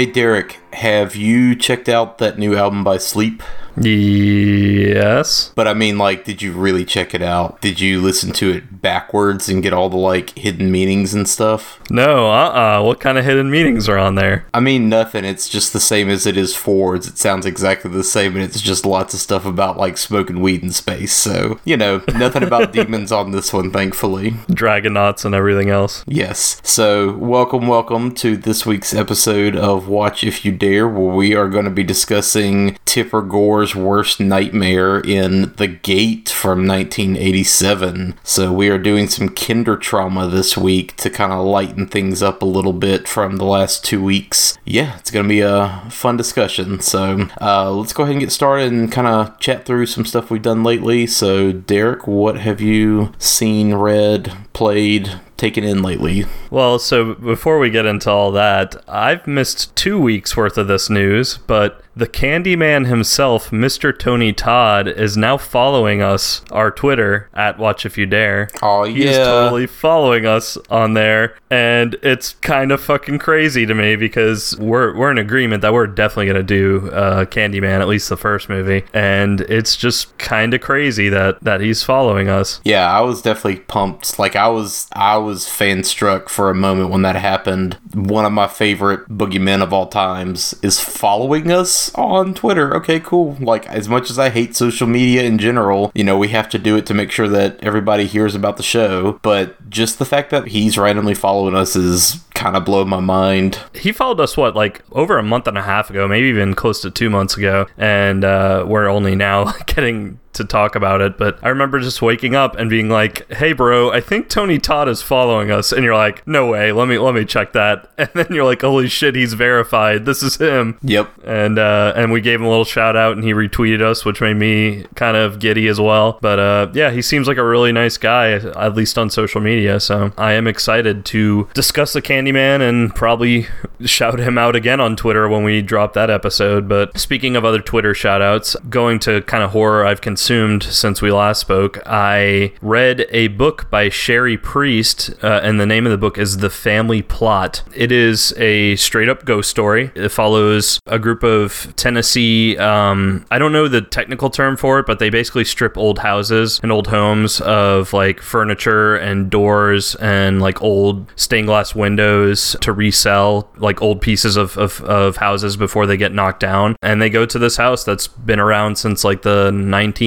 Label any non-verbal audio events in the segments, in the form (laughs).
Hey, Derek, have you checked out that new album by Sleep? Yes. But I mean, like, did you really check it out? Did you listen to it backwards and get all the, like, hidden meanings and stuff? No, uh uh What kind of hidden meanings are on there? I mean, nothing. It's just the same as it is Fords. It sounds exactly the same, and it's just lots of stuff about, like, smoking weed in space. So, you know, nothing about (laughs) demons on this one, thankfully. Dragonauts and everything else. Yes. So, welcome, welcome to this week's episode of Watch If You Dare, where we are going to be discussing Tipper Gore's worst nightmare in The Gate from 1987. So, we are doing some kinder trauma this week to kind of lighten things up a little bit from the last two weeks. Yeah, it's going to be a fun discussion. So, uh, let's go ahead and get started and kind of chat through some stuff we've done lately. So, Derek, what have you seen, read, played, taken in lately? Well, so before we get into all that, I've missed two weeks worth of this news, but the Candyman himself, Mr. Tony Todd, is now following us, our Twitter, at Watch If You Dare. Oh, yeah. He's totally following us on there, and it's kind of fucking crazy to me because we're we're in agreement that we're definitely gonna do uh, Candyman, at least the first movie, and it's just kind of crazy that that he's following us. Yeah, I was definitely pumped. Like I was I was fan struck for a moment when that happened. One of my favorite boogeymen of all times is following us on Twitter. Okay, cool. Like as much as I hate social media in general, you know, we have to do it to make sure that everybody hears about the show, but just the fact that he's randomly following us is kind of blowing my mind. He followed us what like over a month and a half ago, maybe even close to two months ago, and uh, we're only now (laughs) getting to talk about it, but I remember just waking up and being like, "Hey, bro, I think Tony Todd is following us," and you're like, "No way, let me let me check that," (laughs) and then you're like, "Holy shit, he's verified. This is him." Yep. And uh, and we gave him a little shout out, and he retweeted us, which made me kind of giddy as well. But uh, yeah, he seems like a really nice guy, at least on social media. So I am excited to discuss the Candyman and probably shout him out again on Twitter when we drop that episode. But speaking of other Twitter shout outs, going to kind of horror I've consumed since we last spoke, I read a book by Cherie Priest, uh, and the name of the book is The Family Plot. It is a straight up ghost story. It follows a group of Tennessee, um, I don't know the technical term for it, but they basically strip old houses and old homes of like furniture and doors and like old stained glass windows to resell like old pieces of, of, of houses before they get knocked down. And they go to this house that's been around since like the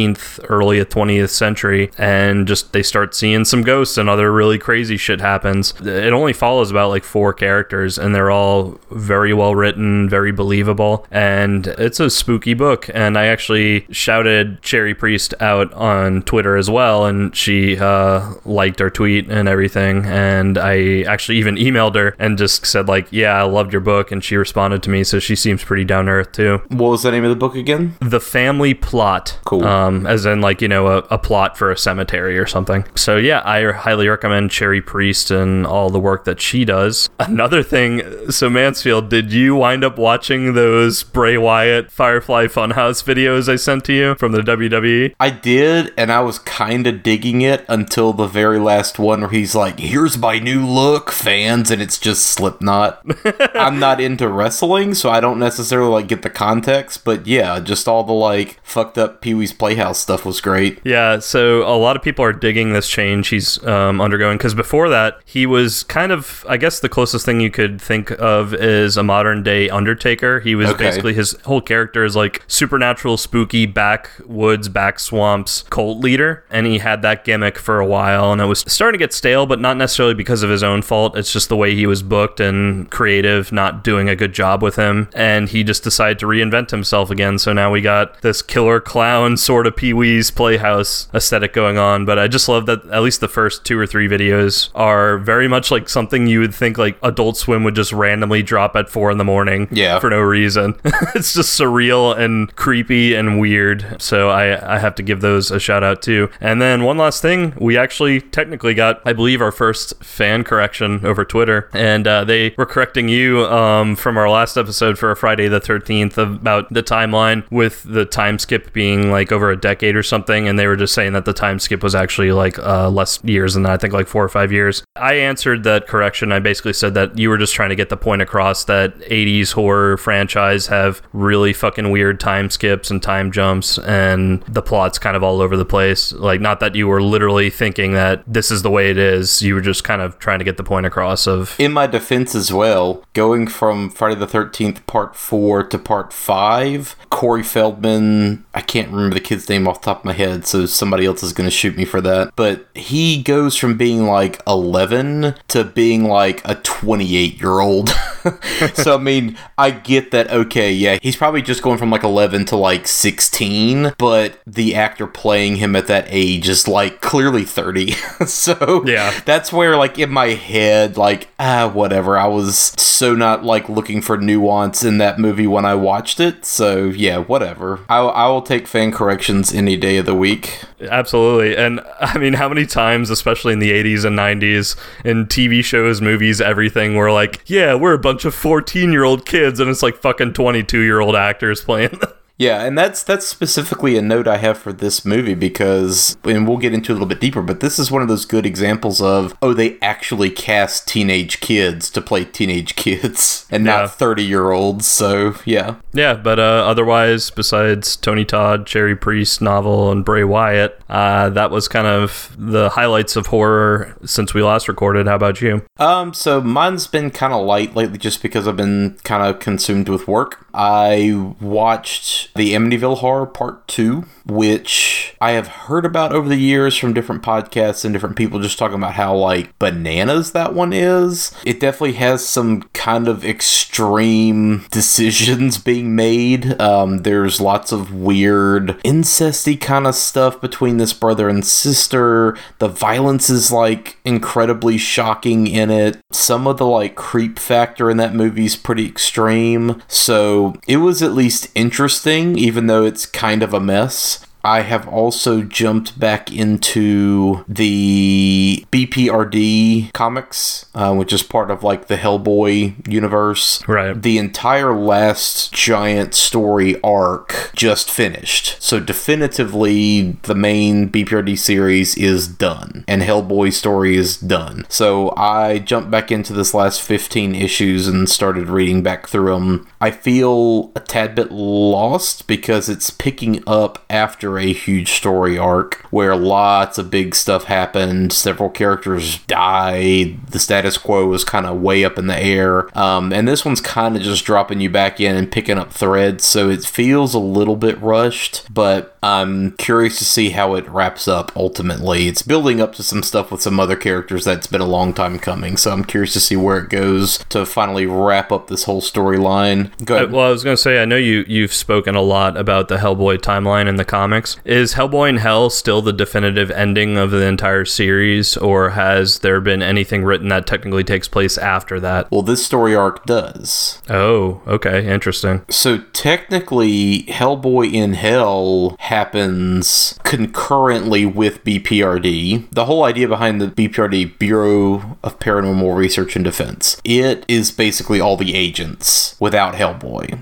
19th, early 20th century, and just they start seeing some ghosts and other really crazy shit happens. It only follows about like four characters, and they're all very well written, very believable, and it's a spooky book. And I actually shouted Cherie Priest out on Twitter as well, and she uh, liked our tweet and everything. And I actually even emailed her and just said like, "Yeah, I loved your book," and she responded to me, so she seems pretty down to earth too. What was the name of the book again? The Family Plot. Cool. Um, Um, as in like you know a, a plot for a cemetery or something. So yeah, I highly recommend Cherie Priest and all the work that she does. Another thing, so Mansfield, did you wind up watching those Bray Wyatt Firefly Funhouse videos I sent to you from the? WWE? I did, and I was kind of digging it until the very last one where he's like, "Here's my new look, fans," and it's just Slipknot. (laughs) I'm not into wrestling, so I don't necessarily like get the context, but yeah, just all the like fucked up Pee Wee's Playhouse stuff was great. Yeah, so a lot of people are digging this change he's um, undergoing because before that, he was kind of, I guess, the closest thing you could think of is a modern day Undertaker. He was Okay. basically his whole character is like supernatural, spooky, backwoods, back swamps cult leader, and he had that gimmick for a while, and it was starting to get stale, but not necessarily because of his own fault. It's just the way he was booked and creative, not doing a good job with him, and he just decided to reinvent himself again. So now we got this killer clown (laughs) sort of Pee Wee's Playhouse aesthetic going on. But I just love that at least the first two or three videos are very much like something you would think like Adult Swim would just randomly drop at four in the morning Yeah. for no reason. (laughs) it's just surreal and creepy and weird. So I, I have to give those a shout out too. And then one last thing, we actually technically got, I believe, our first fan correction over Twitter, and uh, they were correcting you um, from our last episode for Friday the 13th about the timeline with the time skip being like over a decade or something, and they were just saying that the time skip was actually like uh, less years than that. I think like four or five years. I answered that correction. I basically said that you were just trying to get the point across that 80s horror franchise have really fucking weird time skips and time jumps, and the plot's kind of all over the place. Like, not that you were literally thinking that this is the way it is. You were just kind of trying to get the point across of. In my defense as well, going from Friday the 13th part 4 to part 5, Corey Feldman, I can't remember the kid's name off the top of my head, so somebody else is going to shoot me for that, but he goes from being like 11 to being like a 28 year old. (laughs) (laughs) so, I mean, I get that, okay, yeah, he's probably just going from like 11 to like 16, but the actor playing him at that age is like clearly 30. (laughs) so, Yeah. that's where, like, in my head, like, ah, whatever. I was so not like looking for nuance in that movie when I watched it. So, yeah, whatever. I, I will take fan corrections any day of the week. Absolutely. And I mean, how many times, especially in the 80s and 90s, in TV shows, movies, everything, we're like, yeah, we're a bunch of 14 year old kids, and it's like fucking 22 year old actors playing them. Yeah, and that's that's specifically a note I have for this movie because and we'll get into it a little bit deeper, but this is one of those good examples of oh they actually cast teenage kids to play teenage (laughs) kids and Yeah. not 30-year-olds. So, yeah. Yeah, but uh, otherwise, besides Tony Todd, Cherie Priest novel, and Bray Wyatt, uh, that was kind of the highlights of horror since we last recorded. How about you? Um, so mine's been kind of light lately just because I've been kind of consumed with work. I watched the Amityville Horror Part 2, which I have heard about over the years from different podcasts and different people just talking about how, like, bananas that one is. It definitely has some kind of extreme decisions being made. Um, there's lots of weird incesty kind of stuff between this brother and sister. The violence is like incredibly shocking in it. Some of the like creep factor in that movie is pretty extreme. So it was at least interesting, even though it's kind of a mess. I have also jumped back into the BPRD comics, uh, which is part of like the Hellboy universe. Right. The entire last giant story arc just finished. So, definitively, the main BPRD series is done, and Hellboy story is done. So, I jumped back into this last 15 issues and started reading back through them. I feel a tad bit lost because it's picking up after a huge story arc where lots of big stuff happened. Several characters died. The status quo was kind of way up in the air. Um, and this one's kind of just dropping you back in and picking up threads. So it feels a little bit rushed, but I'm curious to see how it wraps up ultimately. It's building up to some stuff with some other characters that's been a long time coming. So I'm curious to see where it goes to finally wrap up this whole storyline. Go Uh, well, I was going to say, I know you you've spoken a lot about the Hellboy timeline in the comics. Is Hellboy in Hell still the definitive ending of the entire series, or has there been anything written that technically takes place after that? well, this story arc does. Oh, okay, interesting. So technically, Hellboy in Hell happens concurrently with BPRD. The whole idea behind the BPRD Bureau of Paranormal Research and Defense, it is basically all the agents without Hellboy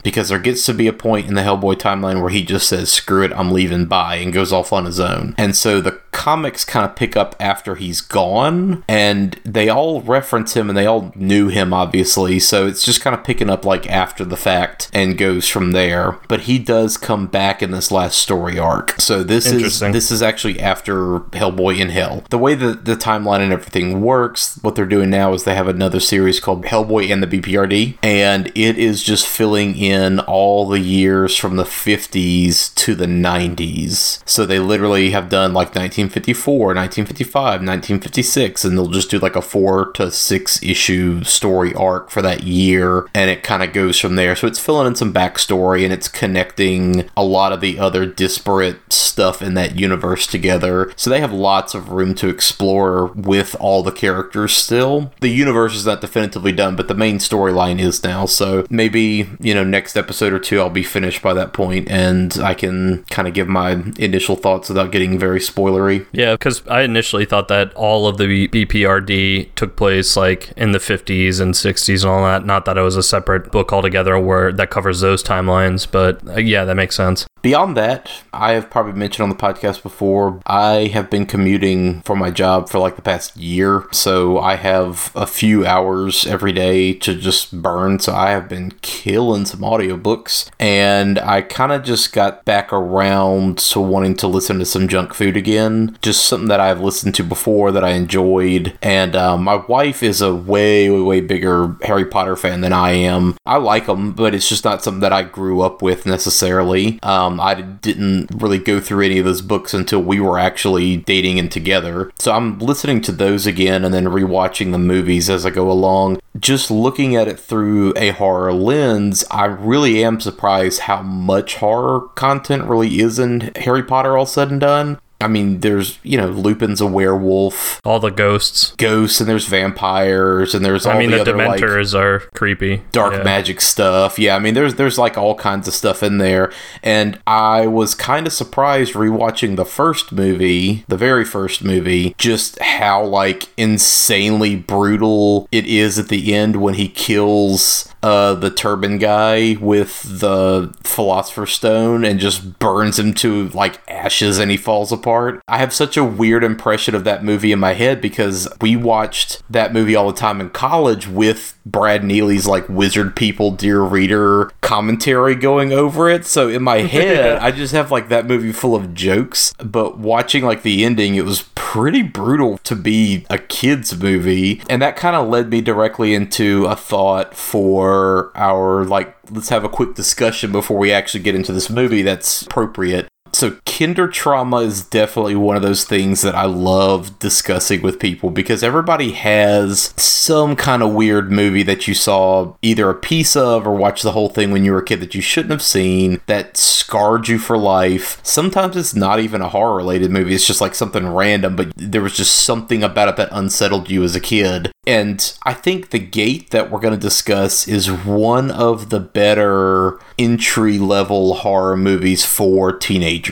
because there gets to be a point in the Hellboy timeline where he just says "screw it, I'm leaving." Bye and goes off on his own. And so the comics kind of pick up after he's gone, and they all reference him and they all knew him obviously. So it's just kind of picking up like after the fact and goes from there. But he does come back in this last story arc. So this is this is actually after Hellboy in Hell. The way that the timeline and everything works, what they're doing now is they have another series called Hellboy and the BPRD, and it is just filling in all the years from the 50s to the 90s. So they literally have done like 1954, 1955, 1956, and they'll just do like a four to six issue story arc for that year, and it kind of goes from there. So it's filling in some backstory and it's connecting a lot of the other disparate stuff in that universe together. So they have lots of room to explore with all the characters still. The universe is not definitively done, but the main storyline is now. So maybe, you know, next episode or two, I'll be finished by that point and I can kind of give my initial thoughts without getting very spoilery. Yeah, because I initially thought that all of the BPRD took place like in the 50s and 60s and all that. Not that it was a separate book altogether where that covers those timelines, but uh, yeah, that makes sense. Beyond that, I have probably mentioned on the podcast before, I have been commuting for my job for like the past year. So I have a few hours every day to just burn. So I have been killing some audiobooks. And I kind of just got back around to wanting to listen to some junk food again. Just something that I've listened to before that I enjoyed. And um, my wife is a way, way, way bigger Harry Potter fan than I am. I like them, but it's just not something that I grew up with necessarily. Um, um, I didn't really go through any of those books until we were actually dating and together. So I'm listening to those again and then rewatching the movies as I go along. Just looking at it through a horror lens, I really am surprised how much horror content really is in Harry Potter all said and done. I mean, there's you know Lupin's a werewolf, all the ghosts, ghosts, and there's vampires, and there's all I mean the, the, other, Dementors like, are creepy, dark yeah. magic stuff. Yeah, I mean, there's there's like all kinds of stuff in there, and I was kind of surprised rewatching the first movie, the very first movie, just how like insanely brutal it is at the end when he kills uh, the turban guy with the philosopher's stone and just burns him to like ashes and he falls apart. I have such a weird impression of that movie in my head because we watched that movie all the time in college with Brad Neely's like wizard people, dear reader commentary going over it. So in my (laughs) head, I just have like that movie full of jokes. But watching like the ending, it was pretty brutal to be a kid's movie. And that kind of led me directly into a thought for our like let's have a quick discussion before we actually get into this movie that's appropriate. So, kinder trauma is definitely one of those things that I love discussing with people because everybody has some kind of weird movie that you saw either a piece of or watched the whole thing when you were a kid that you shouldn't have seen that scarred you for life. Sometimes it's not even a horror related movie, it's just like something random, but there was just something about it that unsettled you as a kid. And I think The Gate that we're going to discuss is one of the better entry level horror movies for teenagers,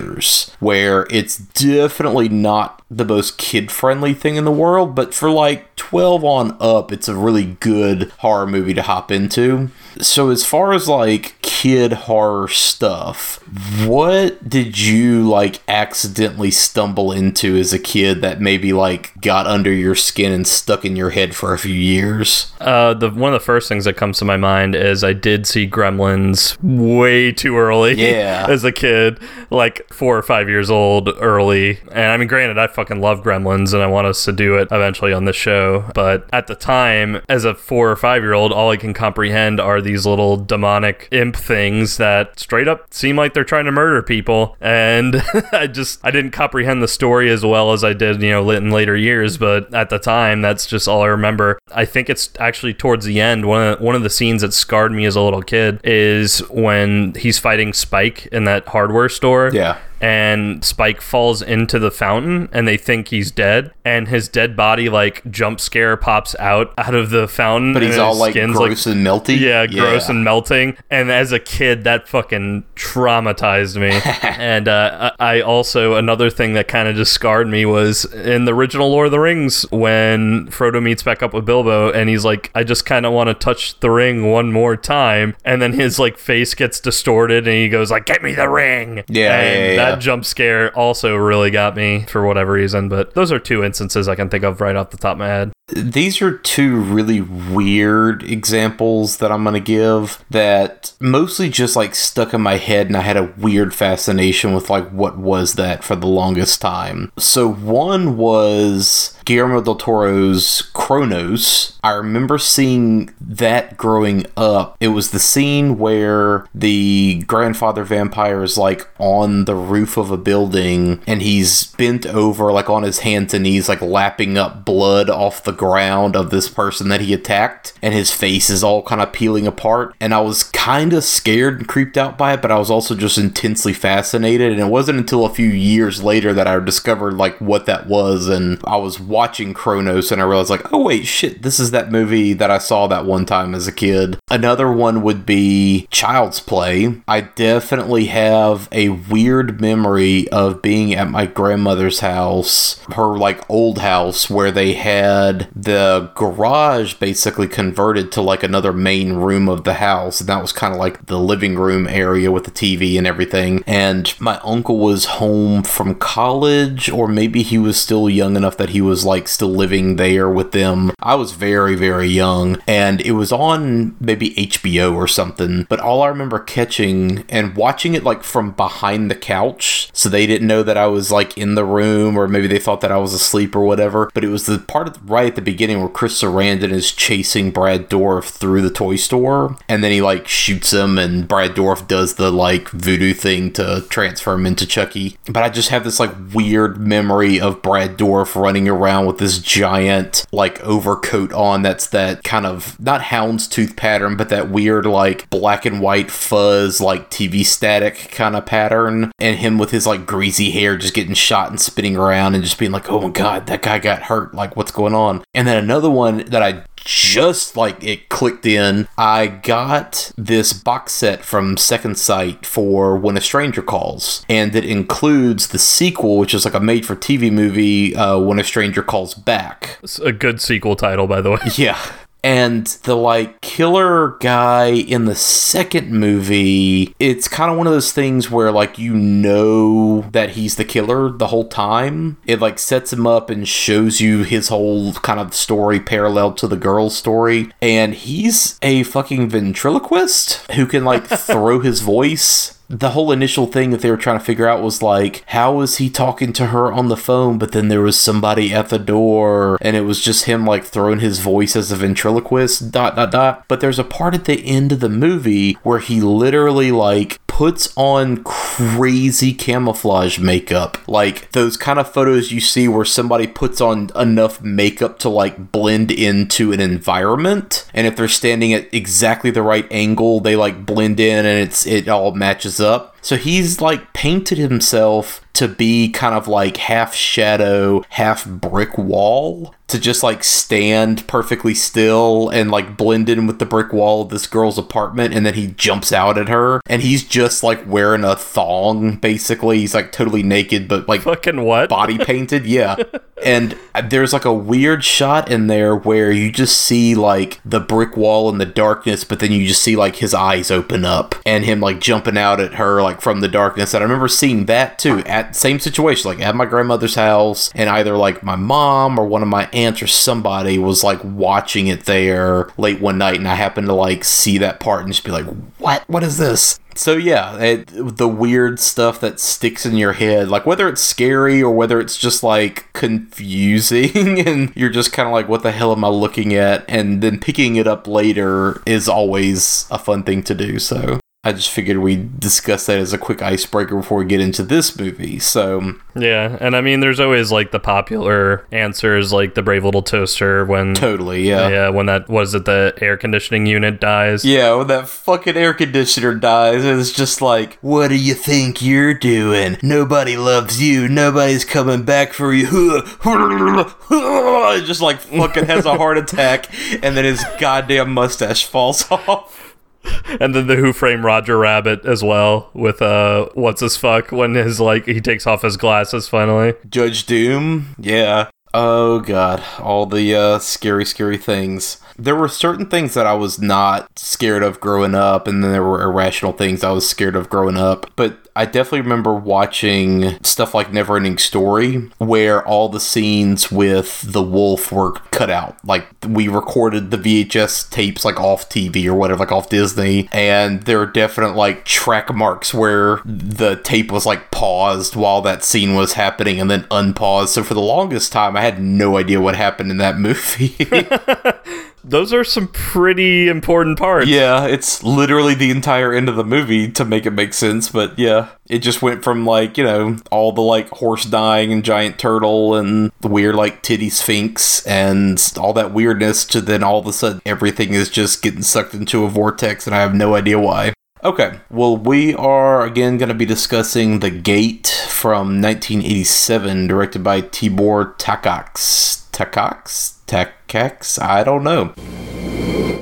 where it's definitely not the most kid friendly thing in the world, but for like 12 on up, it's a really good horror movie to hop into. So, as far as like kid horror stuff, what did you like accidentally stumble into as a kid that maybe like got under your skin and stuck in your head for a few years? Uh, the one of the first things that comes to my mind is I did see Gremlins way too early. Yeah. (laughs) as a kid, like four or five years old, early. And I mean, granted, I fucking love Gremlins, and I want us to do it eventually on this show. But at the time, as a four or five year old, all I can comprehend are these little demonic imp things that straight up seem like they're trying to murder people. And (laughs) I just I didn't comprehend the story as well as I did, you know, in later years. But at the time, that's just all I remember. I think it's actually towards the end. One of one of the scenes that scarred me as a little kid is when he's fighting Spike in that hardware store. Yeah and Spike falls into the fountain and they think he's dead and his dead body like jump scare pops out out of the fountain but he's and all like skin's, gross and melty? yeah, gross and melting. And as a kid that fucking traumatized me. (laughs) And uh, I also another thing that kind of just scarred me was in the original Lord of the Rings when Frodo meets back up with Bilbo and he's like I just kind of want to touch the ring one more time. And then his like face gets distorted and he goes like get me the ring! Yeah, yeah, yeah, that jump scare also really got me for whatever reason. But those are two instances I can think of right off the top of my head. These are two really weird examples that I'm going to give that mostly just like stuck in my head and I had a weird fascination with like what was that for the longest time. So one was Guillermo del Toro's Cronos. I remember seeing that growing up. It was the scene where the grandfather vampire is like on the roof of a building and he's bent over like on his hands and knees like lapping up blood off the ground of this person that he attacked and his face is all kind of peeling apart and I was kind of scared and creeped out by it but I was also just intensely fascinated and it wasn't until a few years later that I discovered like what that was and I was watching Cronos and I realized like oh wait shit this is that movie that I saw that one time as a kid. Another one would be Child's Play. I definitely have a weird memory of being at my grandmother's house, her like old house, where they had the garage basically converted to like another main room of the house. And that was kind of like the living room area with the TV and everything. And my uncle was home from college, or maybe he was still young enough that he was like still living there with them. I was very, very young, and it was on maybe HBO or something. But all I remember catching and watching it like from behind the couch, so they didn't know that I was like in the room, or maybe they thought that I was asleep or whatever. But it was the part of, right at the beginning where Chris Sarandon is chasing Brad Dourif through the toy store, and then he like shoots him, and Brad Dourif does the like voodoo thing to transfer him into Chucky. But I just have this like weird memory of Brad Dourif running around with this giant like overcoat on that's that kind of not houndstooth pattern, but that weird like black and white fuzz like TV static kind of pattern, and him with his like greasy hair just getting shot and spinning around and just being like, oh my god, that guy got hurt. Like, what's going on? And then another one that I just like it clicked in, I got this box set from Second Sight for When a Stranger Calls, and it includes the sequel, which is like a made for TV movie, uh, When a Stranger Calls Back. It's a good sequel title, by the way. Yeah. And the like killer guy in the second movie, it's kind of one of those things where like you know that he's the killer the whole time. It like sets him up and shows you his whole kind of story parallel to the girl's story. And he's a fucking ventriloquist who can like (laughs) throw his voice the whole initial thing that they were trying to figure out was like, how was he talking to her on the phone, but then there was somebody at the door, and it was just him like throwing his voice as a ventriloquist, dot, dot, dot. But there's a part at the end of the movie where he literally like puts on crazy camouflage makeup. Like those kind of photos you see where somebody puts on enough makeup to like blend into an environment. And if they're standing at exactly the right angle, they like blend in and it's it all matches up. So he's like painted himself to be kind of like half shadow, half brick wall to just like stand perfectly still and like blend in with the brick wall of this girl's apartment and then he jumps out at her and he's just like wearing a thong basically. He's like totally naked but like Fucking what? body painted yeah. (laughs) And there's like a weird shot in there where you just see like the brick wall in the darkness but then you just see like his eyes open up and him like jumping out at her like from the darkness. And i remember seeing that too at same situation like at my grandmother's house and either like my mom or one of my aunts or somebody was like watching it there late one night and i happened to like see that part and just be like what what is this so yeah, it, the weird stuff that sticks in your head, like whether it's scary or whether it's just like confusing, (laughs) and you're just kind of like, "What the hell am I looking at?" And then picking it up later is always a fun thing to do. So I just figured we'd discuss that as a quick icebreaker before we get into this movie. So Yeah, and I mean, there's always like the popular answers, like the brave little toaster when totally, yeah. yeah, when that was it the air conditioning unit dies. Yeah, when that fucking air conditioner dies, it's just like, what do you think you're doing? Nobody loves you. Nobody's coming back for you. (laughs) Just like fucking has a heart attack, and then his goddamn mustache falls (laughs) off. (laughs) And then the Who Framed Roger Rabbit as well with uh what's his fuck when his like he takes off his glasses finally. Judge Doom, yeah. Oh god, all the uh, scary, scary things. There were certain things that I was not scared of growing up, and then there were irrational things I was scared of growing up. But I definitely remember watching stuff like Neverending Story, where all the scenes with the wolf were cut out. Like we recorded the VHS tapes like off TV or whatever, like off Disney, and there are definite like track marks where the tape was like paused while that scene was happening and then unpaused. So for the longest time, I had no idea what happened in that (laughs) movie. (laughs) Those are some pretty important parts. Yeah, it's literally the entire end of the movie to make it make sense, but yeah, it just went from like, you know, all the like horse dying and giant turtle and the weird like titty sphinx and all that weirdness to then all of a sudden everything is just getting sucked into a vortex and I have no idea why. Okay, well, we are again going to be discussing The Gate from 1987, directed by Tibor Takacs. Takacs? Takacs? I don't know.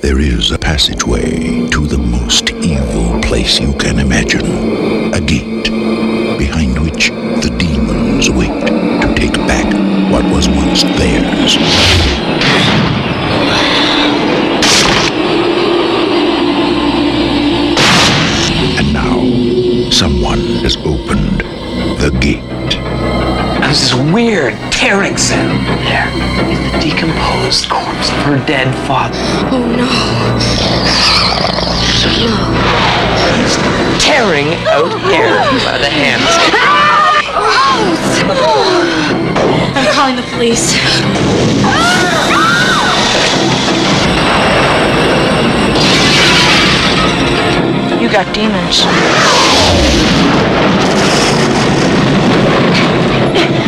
There is a passageway to the most evil place you can imagine. A gate behind which the demons wait to take back what was once theirs. And now, someone has opened the gate. There's this weird tearing sound. There is the decomposed corpse of her dead father. Oh no. He's tearing out hair by the hands. I'm calling the police. You got demons. Yeah. (laughs)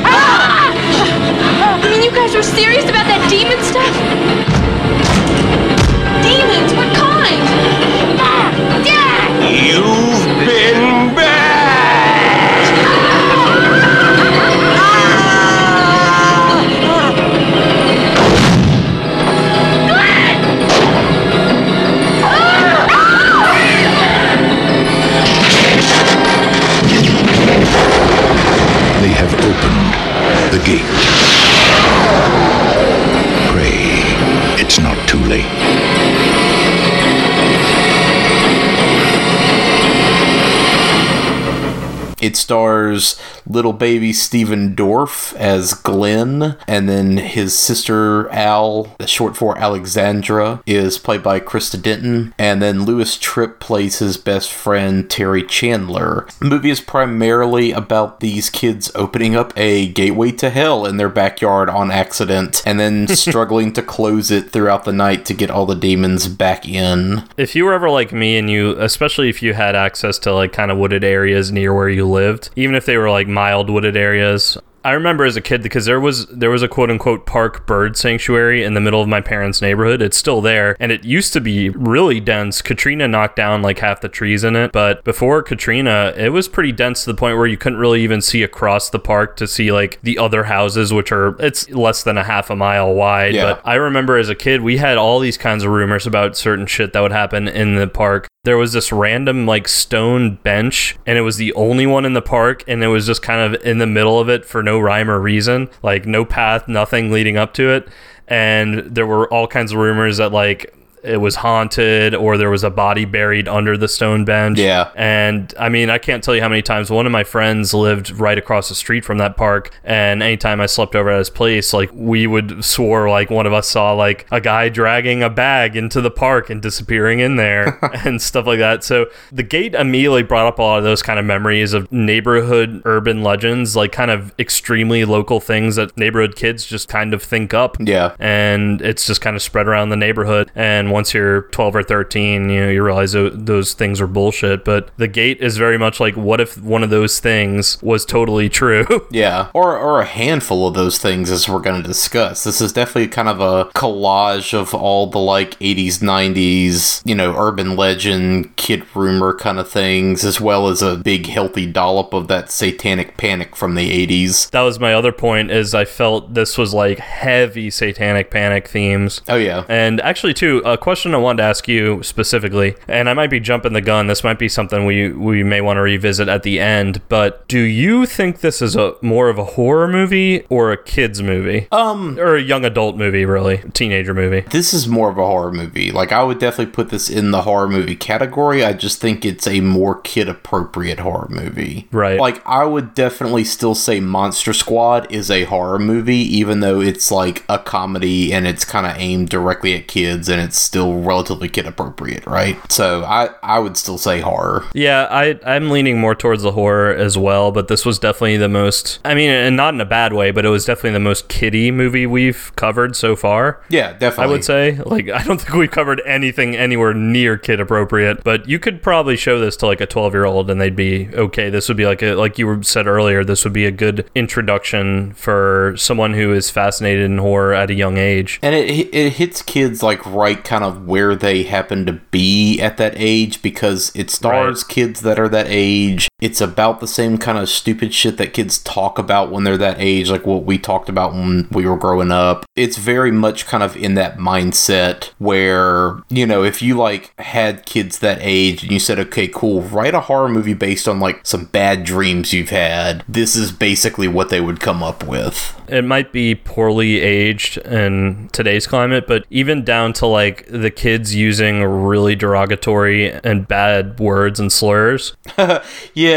little baby Stephen Dorff as Glenn, and then his sister Al, short for Alexandra, is played by Christa Denton, and then Louis Tripp plays his best friend Terry Chandler. The movie is primarily about these kids opening up a gateway to hell in their backyard on accident, and then (laughs) struggling to close it throughout the night to get all the demons back in. If you were ever like me and you, especially if you had access to like kind of wooded areas near where you lived, even if they were like mild wooded areas, I remember as a kid because there was there was a quote unquote park bird sanctuary in the middle of my parents' neighborhood. It's still there, and it used to be really dense. Katrina knocked down like half the trees in it, but before Katrina, it was pretty dense to the point where you couldn't really even see across the park to see like the other houses, which are it's less than a half a mile wide. Yeah. But I remember as a kid, we had all these kinds of rumors about certain shit that would happen in the park. There was this random like stone bench, and it was the only one in the park, and it was just kind of in the middle of it for no rhyme or reason, like no path, nothing leading up to it. And there were all kinds of rumors that like it was haunted or there was a body buried under the stone bench. Yeah. And I mean, I can't tell you how many times one of my friends lived right across the street from that park. And anytime I slept over at his place, like we would swore like one of us saw like a guy dragging a bag into the park and disappearing in there (laughs) and stuff like that. So the gate immediately brought up a lot of those kind of memories of neighborhood urban legends, like kind of extremely local things that neighborhood kids just kind of think up Yeah. and it's just kind of spread around the neighborhood. And once you're 12 or 13, you know, you realize tho- those things are bullshit. But the gate is very much like, what if one of those things was totally true? (laughs) Yeah, or or a handful of those things as we're going to discuss. This is definitely kind of a collage of all the like 80s, 90s, you know, urban legend, kid rumor kind of things, as well as a big healthy dollop of that satanic panic from the 80s. that was my other point. Is I felt this was like heavy satanic panic themes. Oh yeah. And actually, too, a question I wanted to ask you specifically, and I might be jumping the gun. This might be something we we may want to revisit at the end. But do you think this is a more of a horror movie or a kids movie, um, or a young adult movie, really, teenager movie? This is more of a horror movie. Like I would definitely put this in the horror movie category. I just think it's a more kid appropriate horror movie. Right. Like I would definitely still say Monster Squad is a horror movie even though it's like a comedy and it's kind of aimed directly at kids and it's still relatively kid appropriate, right? So I I would still say horror. Yeah, I I'm leaning more towards the horror as well, but this was definitely the most I mean, and not in a bad way, but it was definitely the most kiddie movie we've covered so far. Yeah, definitely. I would say. Like I don't think we've covered anything anywhere near kid appropriate, but you could probably show this to like a 12-year-old and they'd be okay. This would be like a like you were said earlier, this would be a good introduction for someone who is fascinated in horror at a young age. And it it hits kids like right kind of where they happen to be at that age because it stars kids that are that age It's about the same kind of stupid shit that kids talk about when they're that age, like what we talked about when we were growing up. It's very much kind of in that mindset where, you know, if you like had kids that age and you said, okay, cool, write a horror movie based on like some bad dreams you've had, this is basically what they would come up with. It might be poorly aged in today's climate, but even down to like the kids using really derogatory and bad words and slurs. (laughs) yeah.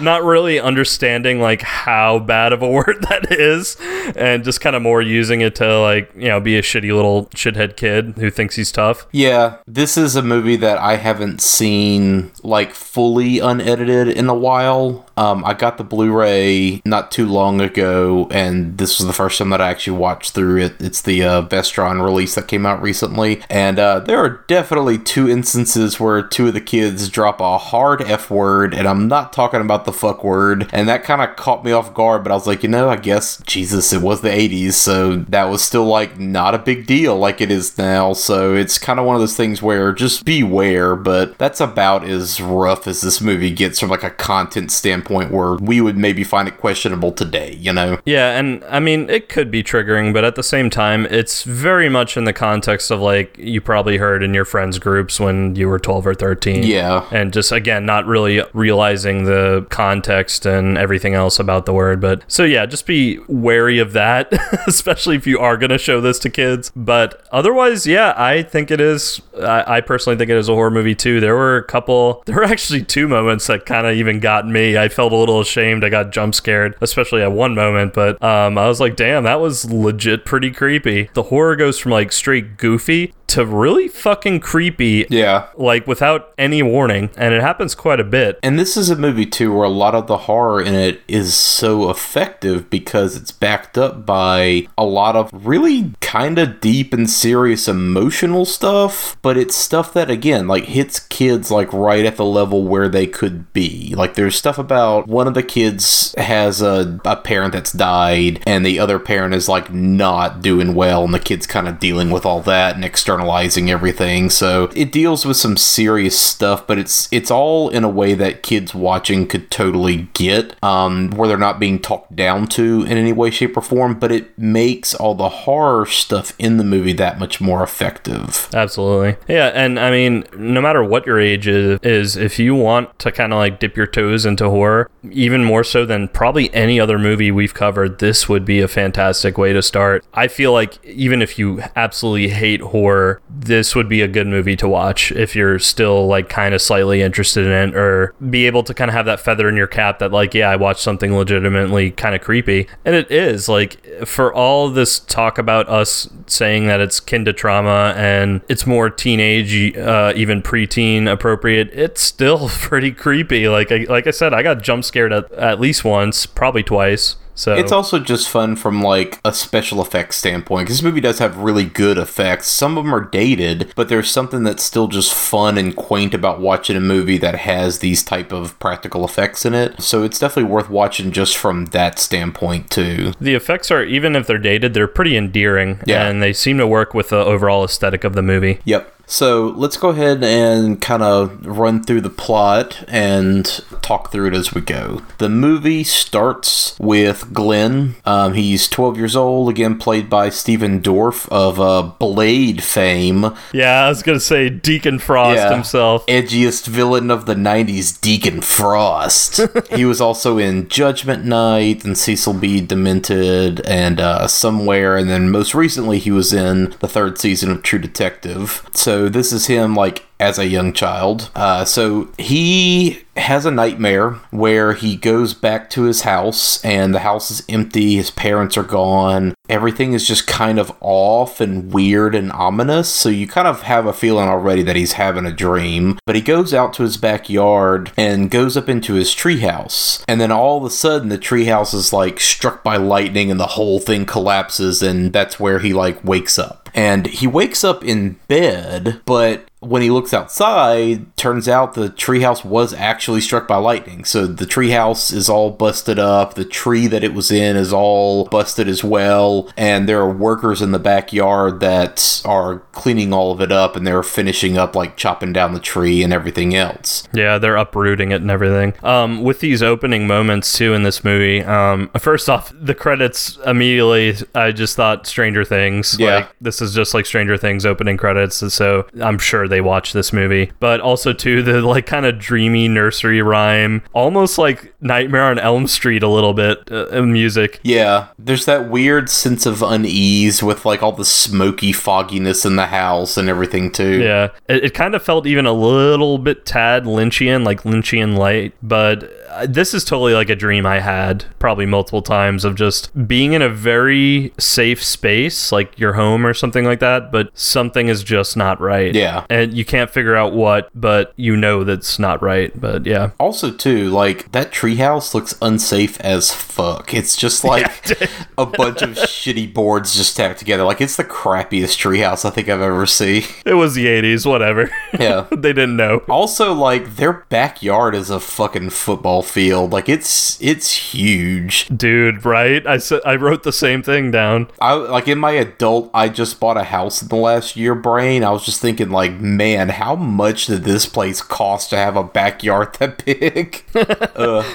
Not really understanding like how bad of a (laughs) word that is and just kind of more using it to like, you know, be a shitty little shithead kid who thinks he's tough. Yeah, this is a movie that I haven't seen like fully unedited in a while. Um, I got the Blu-ray not too long ago, and this was the first time that I actually watched through it. It's the uh, Vestron release that came out recently, and uh, there are definitely two instances where two of the kids drop a hard F word, and I'm not talking about the fuck word, and that kind of caught me off guard. But I was like, you know, I guess Jesus, it was the '80s, so that was still like not a big deal like it is now. So it's kind of one of those things where just beware. But that's about as rough as this movie gets from like a content standpoint where we would maybe find it questionable today, you know? Yeah, and I mean, it could be triggering, but at the same time, it's very much in the context of like you probably heard in your friends' groups when you were 12 or 13. Yeah. And just again, not really realizing the context and everything else about the word. But so yeah, just be wary of that, (laughs) especially if you are going to show this to kids. But otherwise, yeah, I think it is. I, I personally think it is a horror movie too. There were a couple, there were actually two moments that kind of even got me. I felt a little ashamed. I got jump scared, especially at one moment. But um, I was like, damn, that was legit pretty creepy. The horror goes from like straight goofy to really fucking creepy. Yeah. Like without any warning. And it happens quite a bit. And this is a movie too where a lot of the horror in it is so effective because it's backed up by a lot of really kind of deep and serious emotional stuff, but it's stuff that again like hits kids like right at the level where they could be. Like there's stuff about one of the kids has a, a parent that's died and the other parent is like not doing well and the kid's kind of dealing with all that and externalizing everything. So it deals with some serious stuff, but it's it's all in a way that kids watching could totally get, um, where they're not being talked down to in any way, shape, or form. But it makes all the horror stuff in the movie that much more effective. Absolutely. Yeah, and I mean, no matter what your age is, is if you want to kind of like dip your toes into horror, even more so than probably any other movie we've covered, this would be a fantastic way to start. I feel like even if you absolutely hate horror, this would be a good movie to watch if you're still like kind of slightly interested in it or be able to kind of have that feather in your cap that like, yeah, I watched something legitimately kind of creepy. And it is like for all this talk about us saying that it's kinder trauma and it's more teenage, uh, even preteen appropriate, it's still (laughs) pretty creepy. Like I, like I said, I got jump scared at, at least once, probably twice. So It's also just fun from like a special effects standpoint because this movie does have really good effects. Some of them are dated, but there's something that's still just fun and quaint about watching a movie that has these type of practical effects in it. So it's definitely worth watching just from that standpoint too. the effects are even if they're dated, they're pretty endearing Yeah. and they seem to work with the overall aesthetic of the movie. Yep. So let's go ahead and kind of run through the plot and talk through it as we go. The movie starts with Glenn. Um, he's 12 years old, again played by Stephen Dorff of uh, Blade fame. Yeah, I was gonna say Deacon Frost Yeah. himself. Edgiest villain of the 90s, Deacon Frost. (laughs) he was also in Judgment Night and Cecil B. Demented and uh, Somewhere, and then most recently he was in the third season of True Detective. So this is him like as a young child. Uh, so he has a nightmare where he goes back to his house and the house is empty, his parents are gone, everything is just kind of off and weird and ominous. So you kind of have a feeling already that he's having a dream. But he goes out to his backyard and goes up into his treehouse. And then all of a sudden, the treehouse is like struck by lightning and the whole thing collapses. And that's where he like wakes up. And he wakes up in bed, but when he looks outside, turns out the treehouse was actually struck by lightning. So the treehouse is all busted up. The tree that it was in is all busted as well. And there are workers in the backyard that are cleaning all of it up and they're finishing up, like chopping down the tree and everything else. Yeah, they're uprooting it and everything. Um, with these opening moments too in this movie, um, first off, the credits immediately, I just thought Stranger Things. Yeah. Like, this is just like Stranger Things opening credits, so I'm sure they watched this movie. But also too, the like kind of dreamy nursery rhyme, almost like Nightmare on Elm Street a little bit uh, in music. Yeah, there's that weird sense of unease with like all the smoky fogginess in the house and everything too. Yeah, it, it kind of felt even a little bit tad Lynchian, like Lynchian light, but this is totally like a dream I had probably multiple times of just being in a very safe space, like your home or something like that, but something is just not right. Yeah. And you can't figure out what, but you know that's not right. But yeah. Also, too, like that treehouse looks unsafe as fuck. It's just like (laughs) (laughs) a bunch of shitty boards just stacked together. Like it's the crappiest treehouse I think I've ever seen. (laughs) It was the 80s, whatever. Yeah. they didn't know. Also, like their backyard is a fucking football field. Like it's it's huge. Dude, right? I said I wrote the same thing down. I like in my adult. I just bought a house in the last year. Brain. I was just thinking, like, man, how much did this place cost to have a backyard that (laughs) big?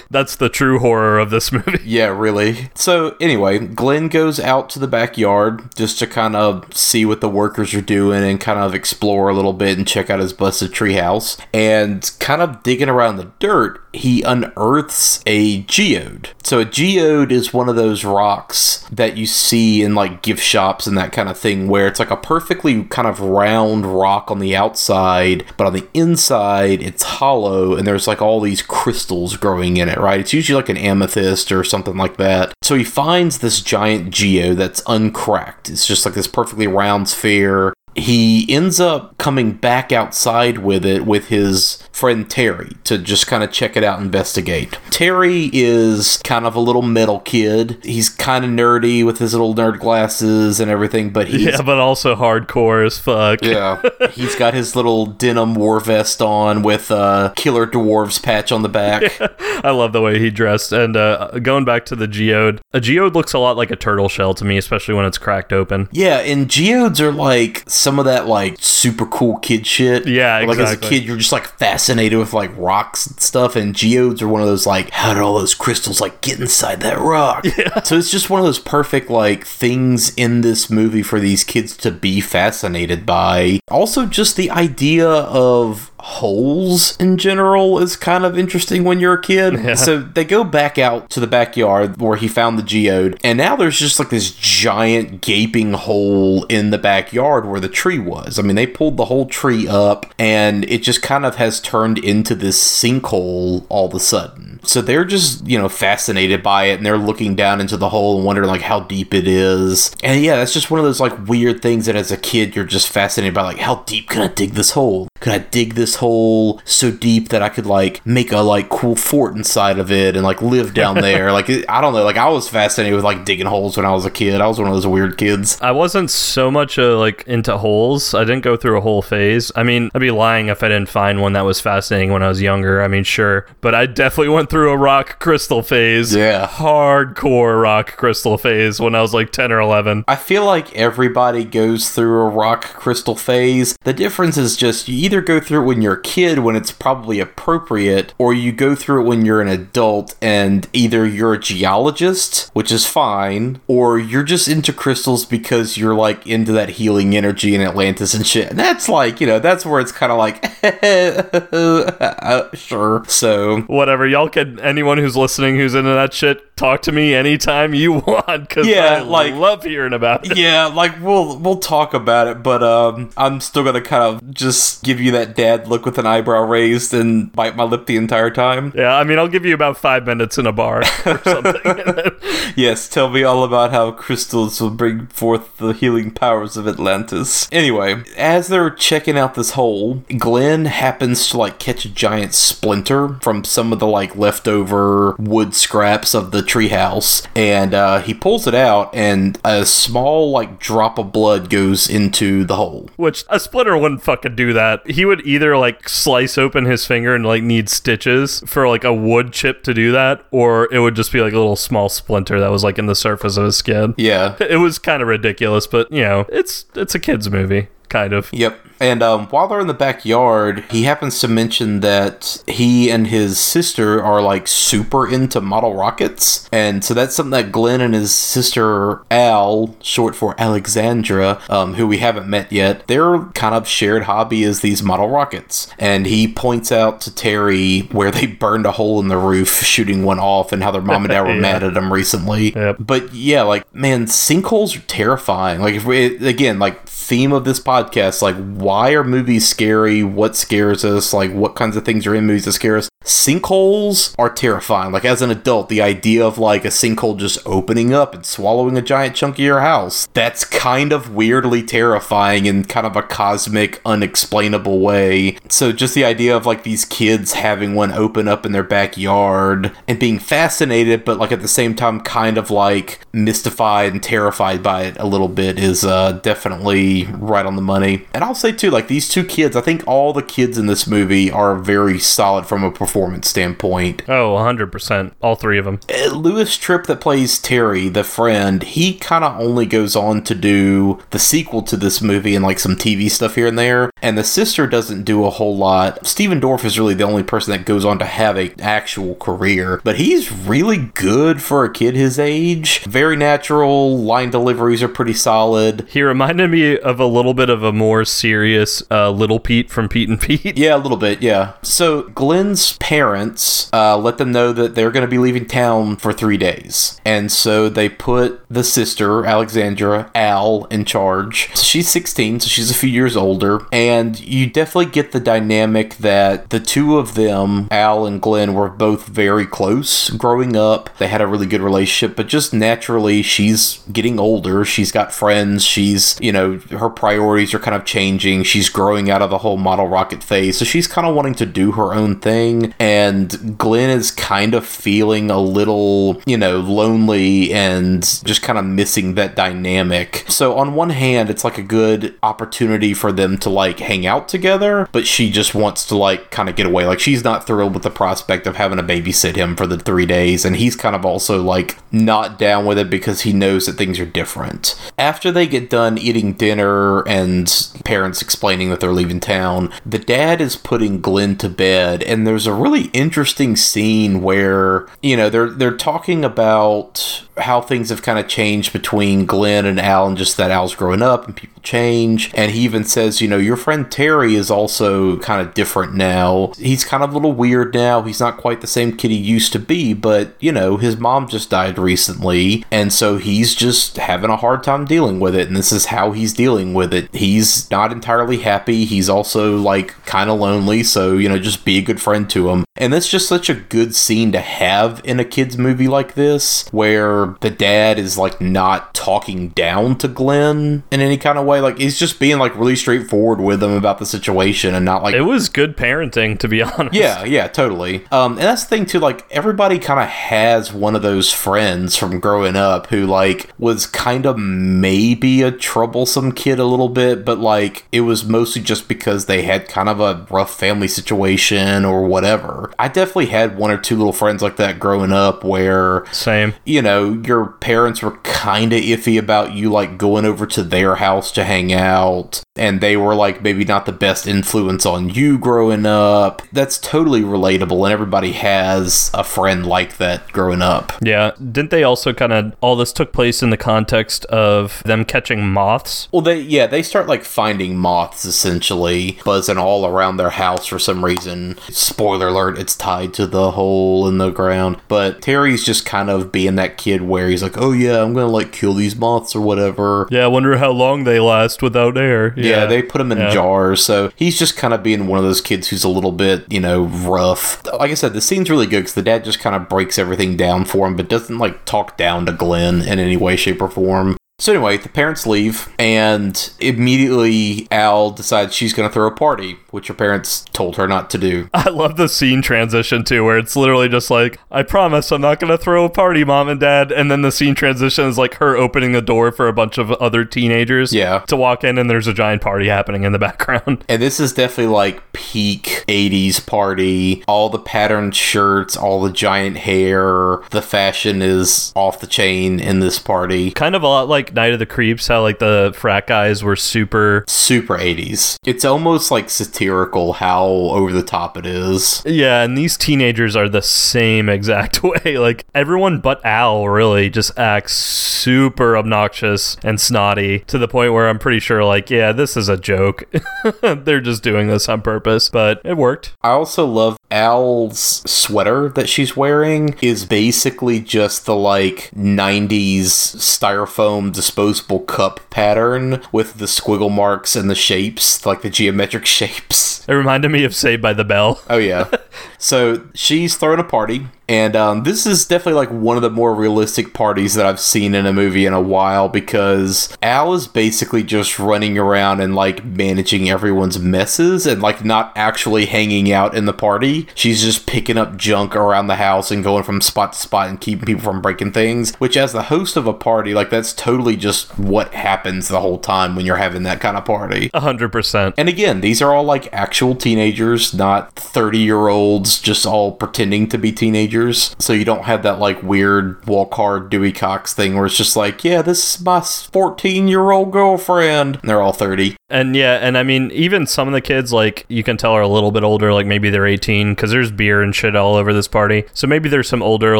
That's the true horror of this (laughs) movie. Yeah, really. So, anyway, Glenn goes out to the backyard just to kind of see what the workers are doing and kind of explore a little bit and check out his busted treehouse. And kind of digging around the dirt, he unearths a geode. So, a geode is one of those rocks that you see in like gift shops and that kind of thing, where it's like a perfectly kind of round rock on the outside, but on the inside, it's hollow and there's like all these crystals growing in it, right? It's usually like an amethyst or something like that. So he finds this giant geo that's uncracked. It's just like this perfectly round sphere. He ends up coming back outside with it with his friend Terry to just kind of check it out, investigate. Terry is kind of a little metal kid. He's kind of nerdy with his little nerd glasses and everything, but he's Yeah, but also hardcore as fuck. yeah, (laughs) he's got his little denim war vest on with a Killer Dwarfs patch on the back. (laughs) I love the way he dressed. And uh, going back to the geode, a geode looks a lot like a turtle shell to me, especially when it's cracked open. Yeah, and geodes are like some of that like super cool kid shit. Yeah, Like as a kid, you're just like fascinated with like rocks and stuff, and geodes are one of those like how did all those crystals like get inside that rock? Yeah. So it's just one of those perfect like things in this movie for these kids to be fascinated by. Also, just the idea of holes in general is kind of interesting when you're a kid. So they go back out to the backyard where he found the geode, and now there's just like this giant gaping hole in the backyard where the tree was. I mean, they pulled the whole tree up, and it just kind of has turned into this sinkhole all of a sudden. So they're just, you know, fascinated by it and they're looking down into the hole and wondering like how deep it is. And yeah, that's just one of those like weird things that as a kid you're just fascinated by like how deep can I dig this hole? Could I dig this hole so deep that I could like make a like cool fort inside of it and like live down there? (laughs) like I don't know, like I was fascinated with like digging holes when I was a kid. I was one of those weird kids. I wasn't so much uh, like into holes. I didn't go through a whole phase. I mean, I'd be lying if I didn't find one that was fascinating when I was younger. I mean, sure, but I definitely went through a rock crystal phase. Yeah. hardcore rock crystal phase when I was like ten or eleven. I feel like everybody goes through a rock crystal phase. The difference is just you either go through it when you're a kid when it's probably appropriate, or you go through it when you're an adult and either you're a geologist, which is fine, or you're just into crystals because you're like into that healing energy in Atlantis and shit. And that's like, you know, that's where it's kind of like, (laughs) uh, sure. So, Whatever, y'all can. Anyone who's listening who's into that shit, talk to me anytime you (laughs) want. Cause Yeah, I like- love hearing about it. yeah, like we'll we'll talk about it, but um, I'm still gonna kind of just give you that dad look with an eyebrow raised and bite my lip the entire time. Yeah, I mean, I'll give you about five minutes in a bar or (laughs) something. (laughs) Yes, tell me all about how crystals will bring forth the healing powers of Atlantis. Anyway, as they're checking out this hole, Glenn happens to like catch a giant splinter from some of the like leftover wood scraps of the treehouse, and uh, he pulls it out, and a small like drop of blood goes into the hole. Which a Splinter wouldn't fucking do that. He would either like slice open his finger and like need stitches for like a wood chip to do that, or it would just be like a little small splinter that was like in the surface of his skin. Yeah. It was kind of ridiculous, but you know, it's it's a kids movie, kind of. Yep. And um, while they're in the backyard, he happens to mention that he and his sister are like super into model rockets. And so that's something that Glenn and his sister Al, short for Alexandra, um, who we haven't met yet, their kind of shared hobby is these model rockets. And he points out to Terry where they (laughs) burned a hole in the roof shooting one off and how their mom and dad (laughs) were Yeah. mad at them recently. Yep. But yeah, like, man, sinkholes are terrifying. Like, if we, again, like, theme of this podcast, like, why are movies scary? What scares us? Like, what kinds of things are in movies that scare us? Sinkholes are terrifying. Like, as an adult, the idea of, like, a sinkhole just opening up and swallowing a giant chunk of your house, that's kind of weirdly terrifying in kind of a cosmic, unexplainable way. So, just the idea of, like, these kids having one open up in their backyard and being fascinated, but, like, at the same time, kind of, like, mystified and terrified by it a little bit is uh, definitely right on the money. And I'll say, too, like, these two kids, I think all the kids in this movie are very solid from a performance standpoint. Oh, 100%. All three of them. Uh, Louis Tripp, that plays Terry, the friend, he kind of only goes on to do the sequel to this movie and like some TV stuff here and there. And the sister doesn't do a whole lot. Stephen Dorff is really the only person that goes on to have a actual career, but he's really good for a kid his age. Very natural. Line deliveries are pretty solid. He reminded me of a little bit of a more serious uh, Little Pete from Pete and Pete. Yeah, a little bit, yeah. So Glenn's parents uh, let them know that they're going to be leaving town for three days. And so they put the sister, Alexandra, Al, in charge. So she's 16, so she's a few years older. And you definitely get the dynamic that the two of them, Al and Glenn, were both very close growing up. They had a really good relationship, but just naturally, she's getting older. She's got friends. She's, you know, her priorities are kind of changing. She's growing out of the whole model rocket phase. So she's kind of wanting to do her own thing. And Glenn is kind of feeling a little, you know, lonely and just kind of missing that dynamic. So on one hand, it's like a good opportunity for them to like hang out together, but she just wants to like kind of get away. Like she's not thrilled with the prospect of having to babysit him for the three days. And he's kind of also like not down with it because he knows that things are different. After they get done eating dinner and parents explaining that they're leaving town, the dad is putting Glenn to bed, and there's a really interesting scene where you know they're they're talking about how things have kind of changed between Glenn and Al, and just that Al's growing up and people change. And he even says, you know, your friend Terry is also kind of different now. He's kind of a little weird now. He's not quite the same kid he used to be, but you know, his mom just died recently, and so he's just having a hard time dealing with it. And this is how he's dealing with it. He's not entirely happy. He's also like kind of lonely. So you know, just be a good friend to him. And that's just such a good scene to have in a kids movie like this, where the dad is like not talking down to Glenn in any kind of way. Like he's just being like really straightforward with him about the situation and not like It was good parenting, to be (laughs) honest. yeah, yeah, totally. Um, and that's the thing too. Like everybody kind of has one of those friends from growing up who like was kind of maybe a troublesome kid a little bit, but like it was mostly just because they had kind of a rough family situation or whatever. I definitely had one or two little friends like that growing up where Same. you know, your parents were kind of iffy about you like going over to their house to hang out, and they were like maybe not the best influence on you growing up. That's totally relatable, and everybody has a friend like that growing up. Yeah. Didn't they also kind of all this took place in the context of them catching moths? Well, they yeah they start like finding moths essentially buzzing all around their house for some reason. Spoiler alert: it's tied to the hole in the ground. But Terry's just kind of being that kid where he's like, "Oh yeah, I'm gonna like kill these moths or whatever." Yeah, I wonder how long they last without air. Yeah, they put them in Yeah. jars. So he's just kind of being one of those kids who's a little bit, you know, rough. Like I said, the scene's really good because the dad just kind of breaks everything down for him, but doesn't like talk down to Glenn in any way, shape, or form. So anyway, the parents leave, and immediately Al decides she's going to throw a party, which her parents told her not to do. (laughs) I love the scene transition too, where it's literally just like, I promise I'm not going to throw a party, mom and dad. And then the scene transition is like her opening the door for a bunch of other teenagers Yeah. to walk in, and there's a giant party happening in the (laughs) background. And this is definitely like peak 80s party. All the patterned shirts, all the giant hair. The fashion is off the chain in this party. kind of a lot like Night of the Creeps, how like the frat guys were super. Super 80s. It's almost like satirical how over the top it is. Yeah, and these teenagers are the same exact (laughs) way. Like everyone but Al really just acts super obnoxious and snotty to the point where I'm pretty sure, like, yeah, this is a joke. (laughs) They're just doing this on purpose, but it worked. I also love Al's sweater that she's wearing is basically just the like 90s styrofoam disposable cup pattern with the squiggle marks and the shapes, like the geometric (laughs) shapes. It reminded me of Saved by the Bell. Oh yeah. (laughs) so she's throwing a party, and um, this is definitely like one of the more realistic parties that I've seen in a movie in a while because Al is basically just running around and like managing everyone's messes and like not actually hanging out in the party. She's just picking up junk around the house and going from spot to spot and keeping people from breaking things. Which, as the host of a party, like that's totally just what happens the whole time when you're having that kind of party. A hundred percent. And again, these are all like actual teenagers, not 30 year olds just all pretending to be teenagers. So you don't have that like weird walk hard Dewey Cox thing where it's just like, yeah, this is my 14 year old girlfriend. And they're all 30. And yeah, and I mean, even some of the kids, like, you can tell are a little bit older, like maybe they're 18, because there's beer and shit all over this party. So maybe there's some older,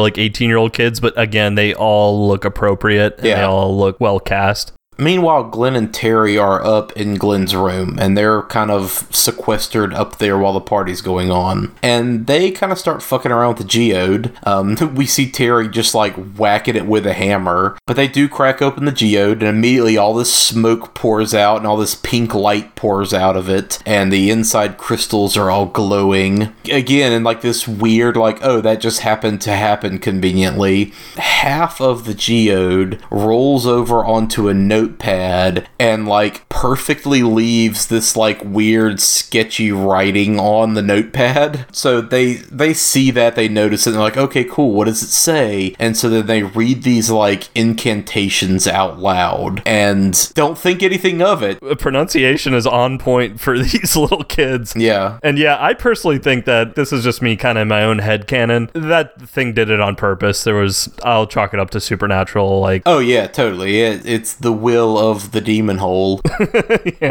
like 18 year old kids, but again, they all look appropriate and they all look well cast. Meanwhile, Glenn and Terry are up in Glenn's room and they're kind of sequestered up there while the party's going on. And they kind of start fucking around with the geode. Um, (laughs) we see Terry just like whacking it with a hammer, but they do crack open the geode and immediately all this smoke pours out and all this pink light pours out of it. And the inside crystals are all glowing. Again, in like this weird, like, oh, that just happened to happen conveniently. Half of the geode rolls over onto a notepad and like perfectly leaves this like weird sketchy writing on the notepad so they they see that they notice it and they're like okay cool what does it say and so then they read these like incantations out loud and don't think anything of it The pronunciation is on point for (laughs) these little kids. yeah And yeah, I personally think that this is just me kind of in my own head canon. That thing did it on purpose. There was, I'll chalk it up to supernatural. Like, Oh yeah, totally. It, it's the will of the demon hole. (laughs)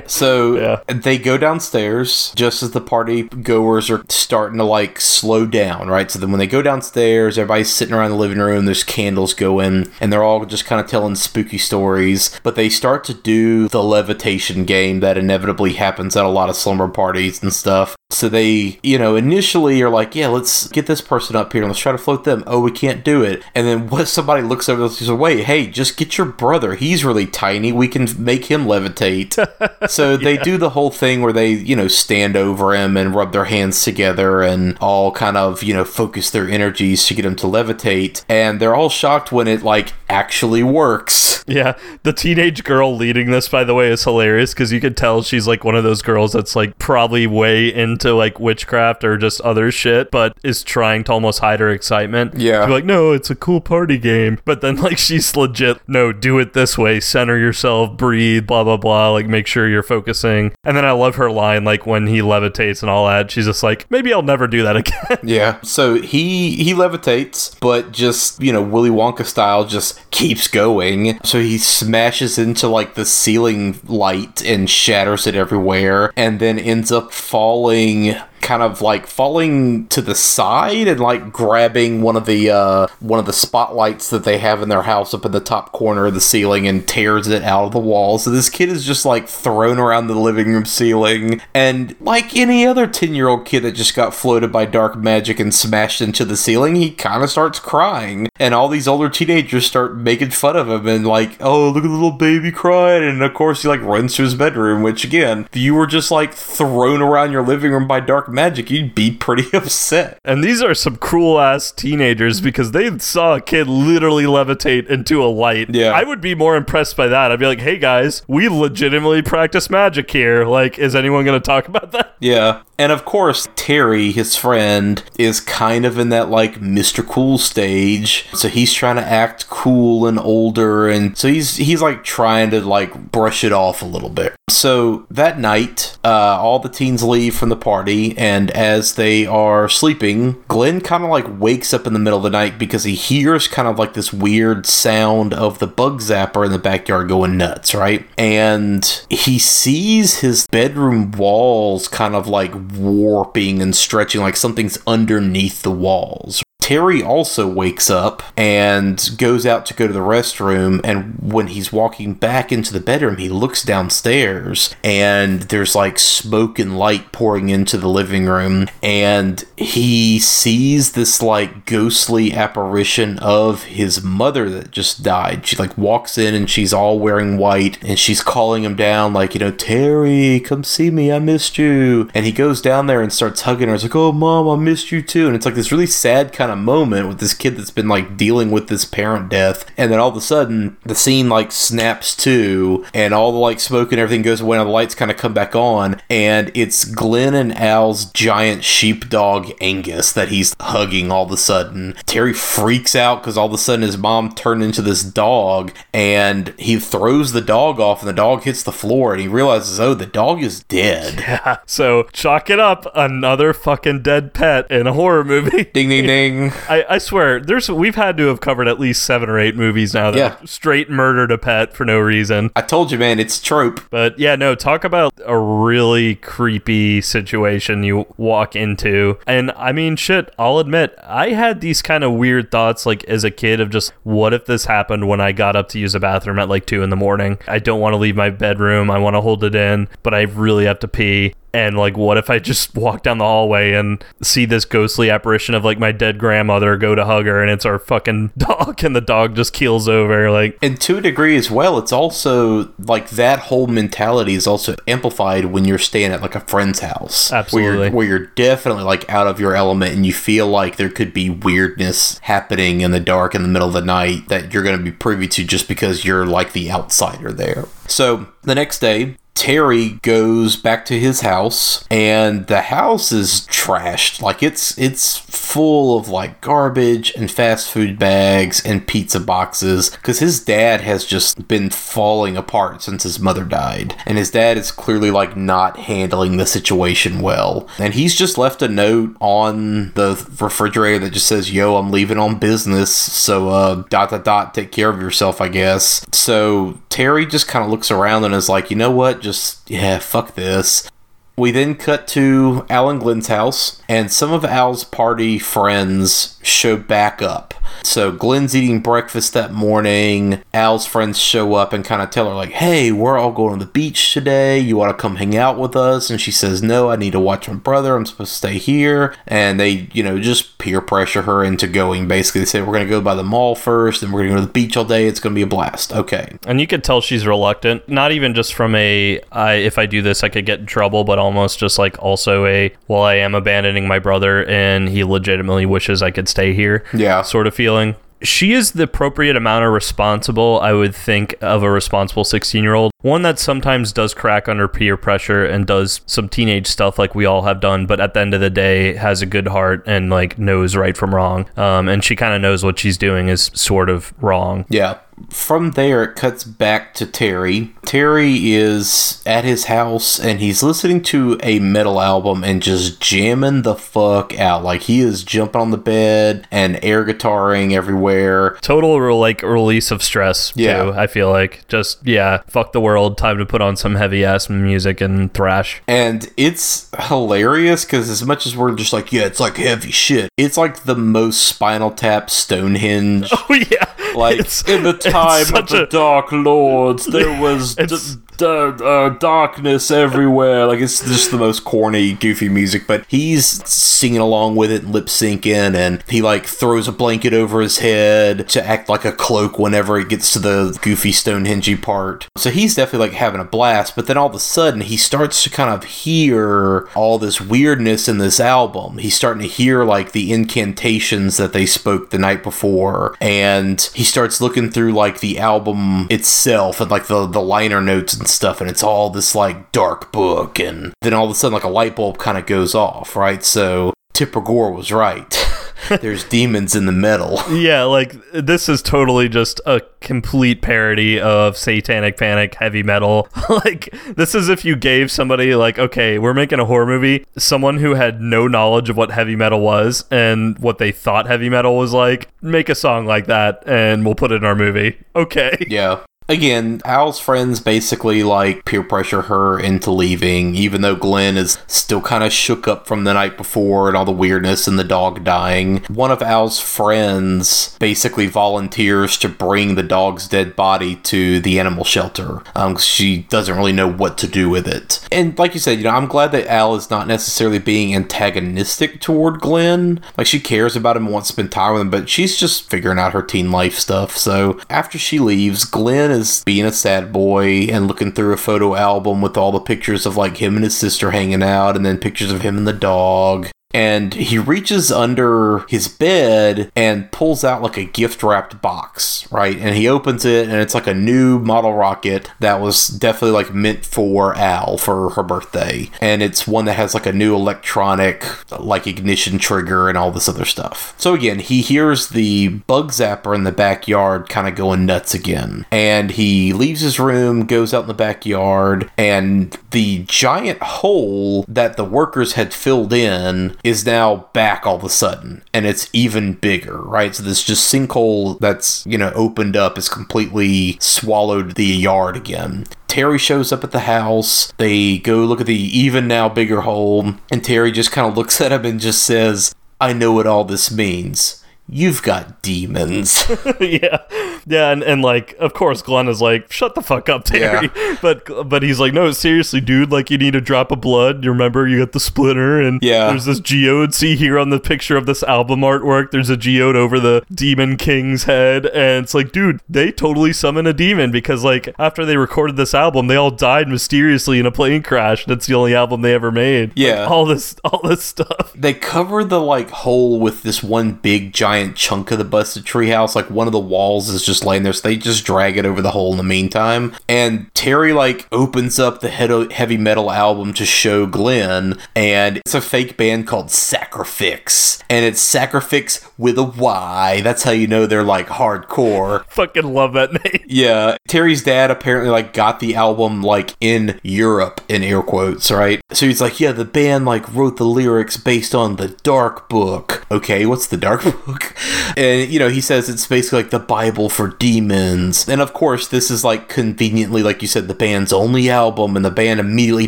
So Yeah. they go downstairs just as the party goers are starting to like slow down, right? So then when they go downstairs, everybody's sitting around the living room. There's candles going, and they're all just kind of telling spooky stories. But they start to do the levitation game that inevitably happens at a lot of slumber parties and stuff. So they, you know, initially are like, yeah, let's get this person up here and let's try to float them. Oh, we can't do it. And then (laughs) what somebody looks over and says, wait, hey, just get your brother. He's really tiny. We can make him levitate. (laughs) so they do the whole thing where they, you know, stand over him and rub their hands together and all kind of, you know, focus their energies to get him to levitate. And they're all shocked when it, like, actually works. yeah, the teenage girl leading this, by the way, is hilarious because you could tell she's like one of those girls that's like probably way into like witchcraft or just other shit, but is trying to almost hide her excitement. Yeah. Like, no, it's a cool party game. But then like (laughs) she's legit, no, do it this way, center yourself, breathe, blah, blah, blah, like make sure you're focusing. And then I love her line, like when he levitates and all that, she's just like, maybe I'll never do that (laughs) again. Yeah. So he he levitates, but just you know Willy Wonka style, just keeps going. So he smashes into like the ceiling light and shatters it everywhere, and then ends up falling kind of like falling to the side and like grabbing one of the uh one of the spotlights that they have in their house up in the top corner of the ceiling and tears it out of the wall. So this kid is just like thrown around the living room ceiling. And like any other 10 year old kid that just got floated by dark magic and smashed into the ceiling he kind of starts crying. And all these older teenagers start making fun of him and like oh look at the little baby crying. And of course he like runs to his bedroom which again you were just like thrown around your living room by dark magic, you'd be pretty (laughs) upset. And these are some cruel ass teenagers because they saw a kid literally levitate into a light. Yeah. I would be more impressed by that. I'd be like, hey guys, we legitimately practice magic here. Like, is anyone going to talk about that? Yeah. And of course, Terry, his friend, is kind of in that like Mr. Cool stage. So he's trying to act cool and older and so he's he's like trying to like brush it off a little bit. So that night, uh, all the teens leave from the party, and as they are sleeping, Glenn kind of like wakes up in the middle of the night because he hears kind of like this weird sound of the bug zapper in the backyard going nuts, right? And he sees his bedroom walls kind of like warping and stretching, like something's underneath the walls. Terry also wakes up and goes out to go to the restroom. And when he's walking back into the bedroom, he looks downstairs and there's like smoke and light pouring into the living room. And he sees this like ghostly apparition of his mother that just died. She like walks in and she's all wearing white and she's calling him down, like, you know, Terry, come see me. I missed you. And he goes down there and starts hugging her. It's like, oh, mom, I missed you too. And it's like this really sad kind of moment with this kid that's been like dealing with this parent death. And then all of a sudden, the scene like snaps to, and all the like smoke and everything goes away, and the lights kind of come back on. And it's Glenn and Al's giant sheepdog Angus that he's hugging all of a sudden. Terry freaks out because all of a sudden his mom turned into this dog, and he throws the dog off, and the dog hits the floor, and he realizes, oh, the dog is dead. (laughs) So, chalk it up. Another fucking dead pet in a horror movie. ding, ding, ding. I, I swear, there's we've had to have covered at least seven or eight movies now that Yeah. straight murdered a pet for no reason. I told you, man, it's trope. But yeah, no, talk about a really creepy situation you walk into. And I mean, shit, I'll admit, I had these kind of weird thoughts like as a kid of just what if this happened when I got up to use the bathroom at like two in the morning? I don't want to leave my bedroom. I want to hold it in, but I really have to pee. And like, what if I just (laughs) walk down the hallway and see this ghostly apparition of like my dead grandmother go to hug her and it's our fucking (laughs) dog and the dog just keels over? Like, And to a degree as well, it's also like that whole mentality is also amplified when you're staying at like a friend's house. Where you're, where you're definitely like out of your element and you feel like there could be weirdness happening in the dark in the middle of the night that you're going to be privy to just because you're like the outsider there. So the next day, Terry goes back to his house and the house is trashed. Like it's it's full of like garbage and fast food bags and pizza boxes cuz his dad has just been falling apart since his mother died. And his dad is clearly like not handling the situation well. And he's just left a note on the refrigerator that just says, "Yo, I'm leaving on business, so uh dot dot dot take care of yourself, I guess." So Terry just kind of looks around and is like, "You know what? Just yeah, fuck this." We then cut to Al and Glenn's house, and some of Al's party friends show back up. So Glenn's eating breakfast that morning. Al's friends show up and kind of tell her, like, hey, we're all going to the beach today. You want to come hang out with us? And she says, no, I need to watch my brother. I'm supposed to stay here. And they, you know, just peer pressure her into going. Basically, they say, we're going to go by the mall first, and we're going to go to the beach all day. It's going to be a blast. Okay. And you could tell she's reluctant, not even just from a I if I do this I could get in trouble, but almost just like also a well I am abandoning my brother and he legitimately wishes I could stay here. Yeah. Sort of feeling. She is the appropriate amount of responsible, I would think, of a responsible 16 year old. One that sometimes does crack under peer pressure and does some teenage stuff like we all have done, but at the end of the day has a good heart and like knows right from wrong. Um, and she kind of knows what she's doing is sort of wrong. Yeah. From there, it cuts back to Terry. Terry is at his house and he's listening to a metal album and just jamming the fuck out. Like he is jumping on the bed and air guitaring everywhere. total like release of stress Yeah. too i feel like just yeah fuck the world time to put on some heavy ass music and thrash And it's hilarious because as much as we're just like, yeah, it's like heavy shit, it's like the most Spinal Tap Stonehenge. (laughs) oh yeah (laughs) Like It's- in the time of the a- Dark Lords, there (laughs) was d- uh, darkness everywhere. Like it's just the most corny, goofy music. But he's singing along with it, lip syncing, and he like throws a blanket over his head to act like a cloak whenever it gets to the goofy Stonehenge part. So he's definitely like having a blast. But then all of a sudden, he starts to kind of hear all this weirdness in this album. He's starting to hear like the incantations that they spoke the night before, and he starts looking through like the album itself and like the the liner notes and stuff, and it's all this like dark book, and then all of a sudden like a light bulb kind of goes off, right? So Tipper Gore was right. There's demons in the metal. (laughs) Yeah, like this is totally just a complete parody of Satanic Panic heavy metal. (laughs) like this is if you gave somebody like, okay, we're making a horror movie, someone who had no knowledge of what heavy metal was and what they thought heavy metal was like, make a song like that and we'll put it in our movie. Okay. Yeah. Again, Al's friends basically like peer pressure her into leaving, even though Glenn is still kind of shook up from the night before and all the weirdness and the dog dying. One of Al's friends basically volunteers to bring the dog's dead body to the animal shelter. Um, she doesn't really know what to do with it. And like you said, you know, I'm glad that Al is not necessarily being antagonistic toward Glenn. Like she cares about him and wants to spend time with him, but she's just figuring out her teen life stuff. So after she leaves, Glenn is being a sad boy and looking through a photo album with all the pictures of like him and his sister hanging out and then pictures of him and the dog and he reaches under his bed and pulls out like a gift wrapped box, right? And he opens it and it's like a new model rocket that was definitely like meant for Al for her birthday. And it's one that has like a new electronic like ignition trigger and all this other stuff. So again, he hears the bug zapper in the backyard kind of going nuts again. And he leaves his room, goes out in the backyard, and the giant hole that the workers had filled in is now back all of a sudden and it's even bigger right so this just sinkhole that's you know opened up is completely swallowed the yard again Terry shows up at the house. They go look at the even now bigger hole, and Terry just kind of looks at him and just says, I know what all this means. You've got demons. (laughs) yeah. Yeah, and, and like of course Glenn is like, shut the fuck up, Terry. Yeah. (laughs) But but he's like, no, seriously, dude, like you need a drop of blood. You remember you got the splinter and Yeah. there's this geode. See here on the picture of this album artwork, there's a geode over the demon king's head, and it's like, dude, they totally summon a demon because like after they recorded this album, they all died mysteriously in a plane crash. That's the only album they ever made. Like, Yeah. all this all this stuff. they cover the like hole with this one big giant chunk of the busted treehouse. Like one of the walls is just laying there, so they just drag it over the hole in the meantime. And Terry like opens up the heavy metal album to show Glenn, and it's a fake band called Sacrifyx, and it's Sacrifyx with a Y. That's how you know they're like hardcore. Fucking love that name. (laughs) Yeah, Terry's dad apparently like got the album like in Europe in air quotes, right? So he's like, yeah, the band like wrote the lyrics based on the Dark Book. Okay, what's the Dark (laughs) Book? And you know, he says it's basically like the Bible for demons. And of course, this is like conveniently, like you said, the band's only album, and the band immediately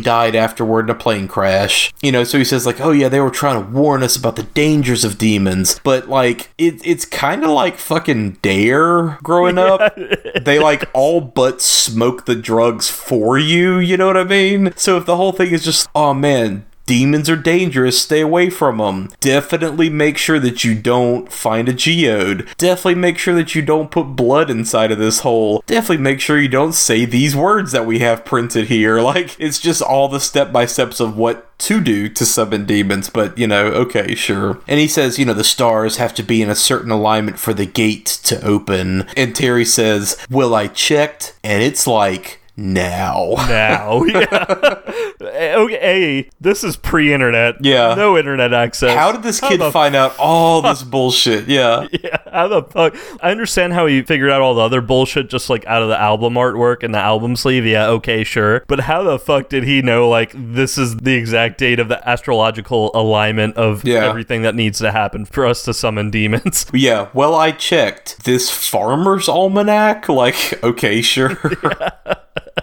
died afterward in a plane crash. You know, so he says like, oh yeah, they were trying to warn us about the dangers of demons, but like it, it's kind of like fucking Dare growing up (laughs) they like all but smoke the drugs for you, you know what I mean? So if the whole thing is just, oh man, demons are dangerous, stay away from them. Definitely make sure that you don't find a geode. Definitely make sure that you don't put blood inside of this hole. Definitely make sure you don't say these words that we have printed here. (laughs) Like, it's just all the step by steps of what to do to summon demons, but you know, okay, sure. And he says, you know, the stars have to be in a certain alignment for the gate to open. And Terry says, Well, I checked, and it's like now. now. (laughs) Yeah. (laughs) okay, this is pre-internet. Yeah. No internet access. How did this How kid find out all this bullshit? Yeah. (laughs) Yeah, how the fuck? I understand how he figured out all the other bullshit just like out of the album artwork and the album sleeve. Yeah, okay, sure. But how the fuck did he know like this is the exact date of the astrological alignment of Yeah. everything that needs to happen for us to summon demons? Yeah, well, I checked. This farmer's almanac? Like, okay, sure.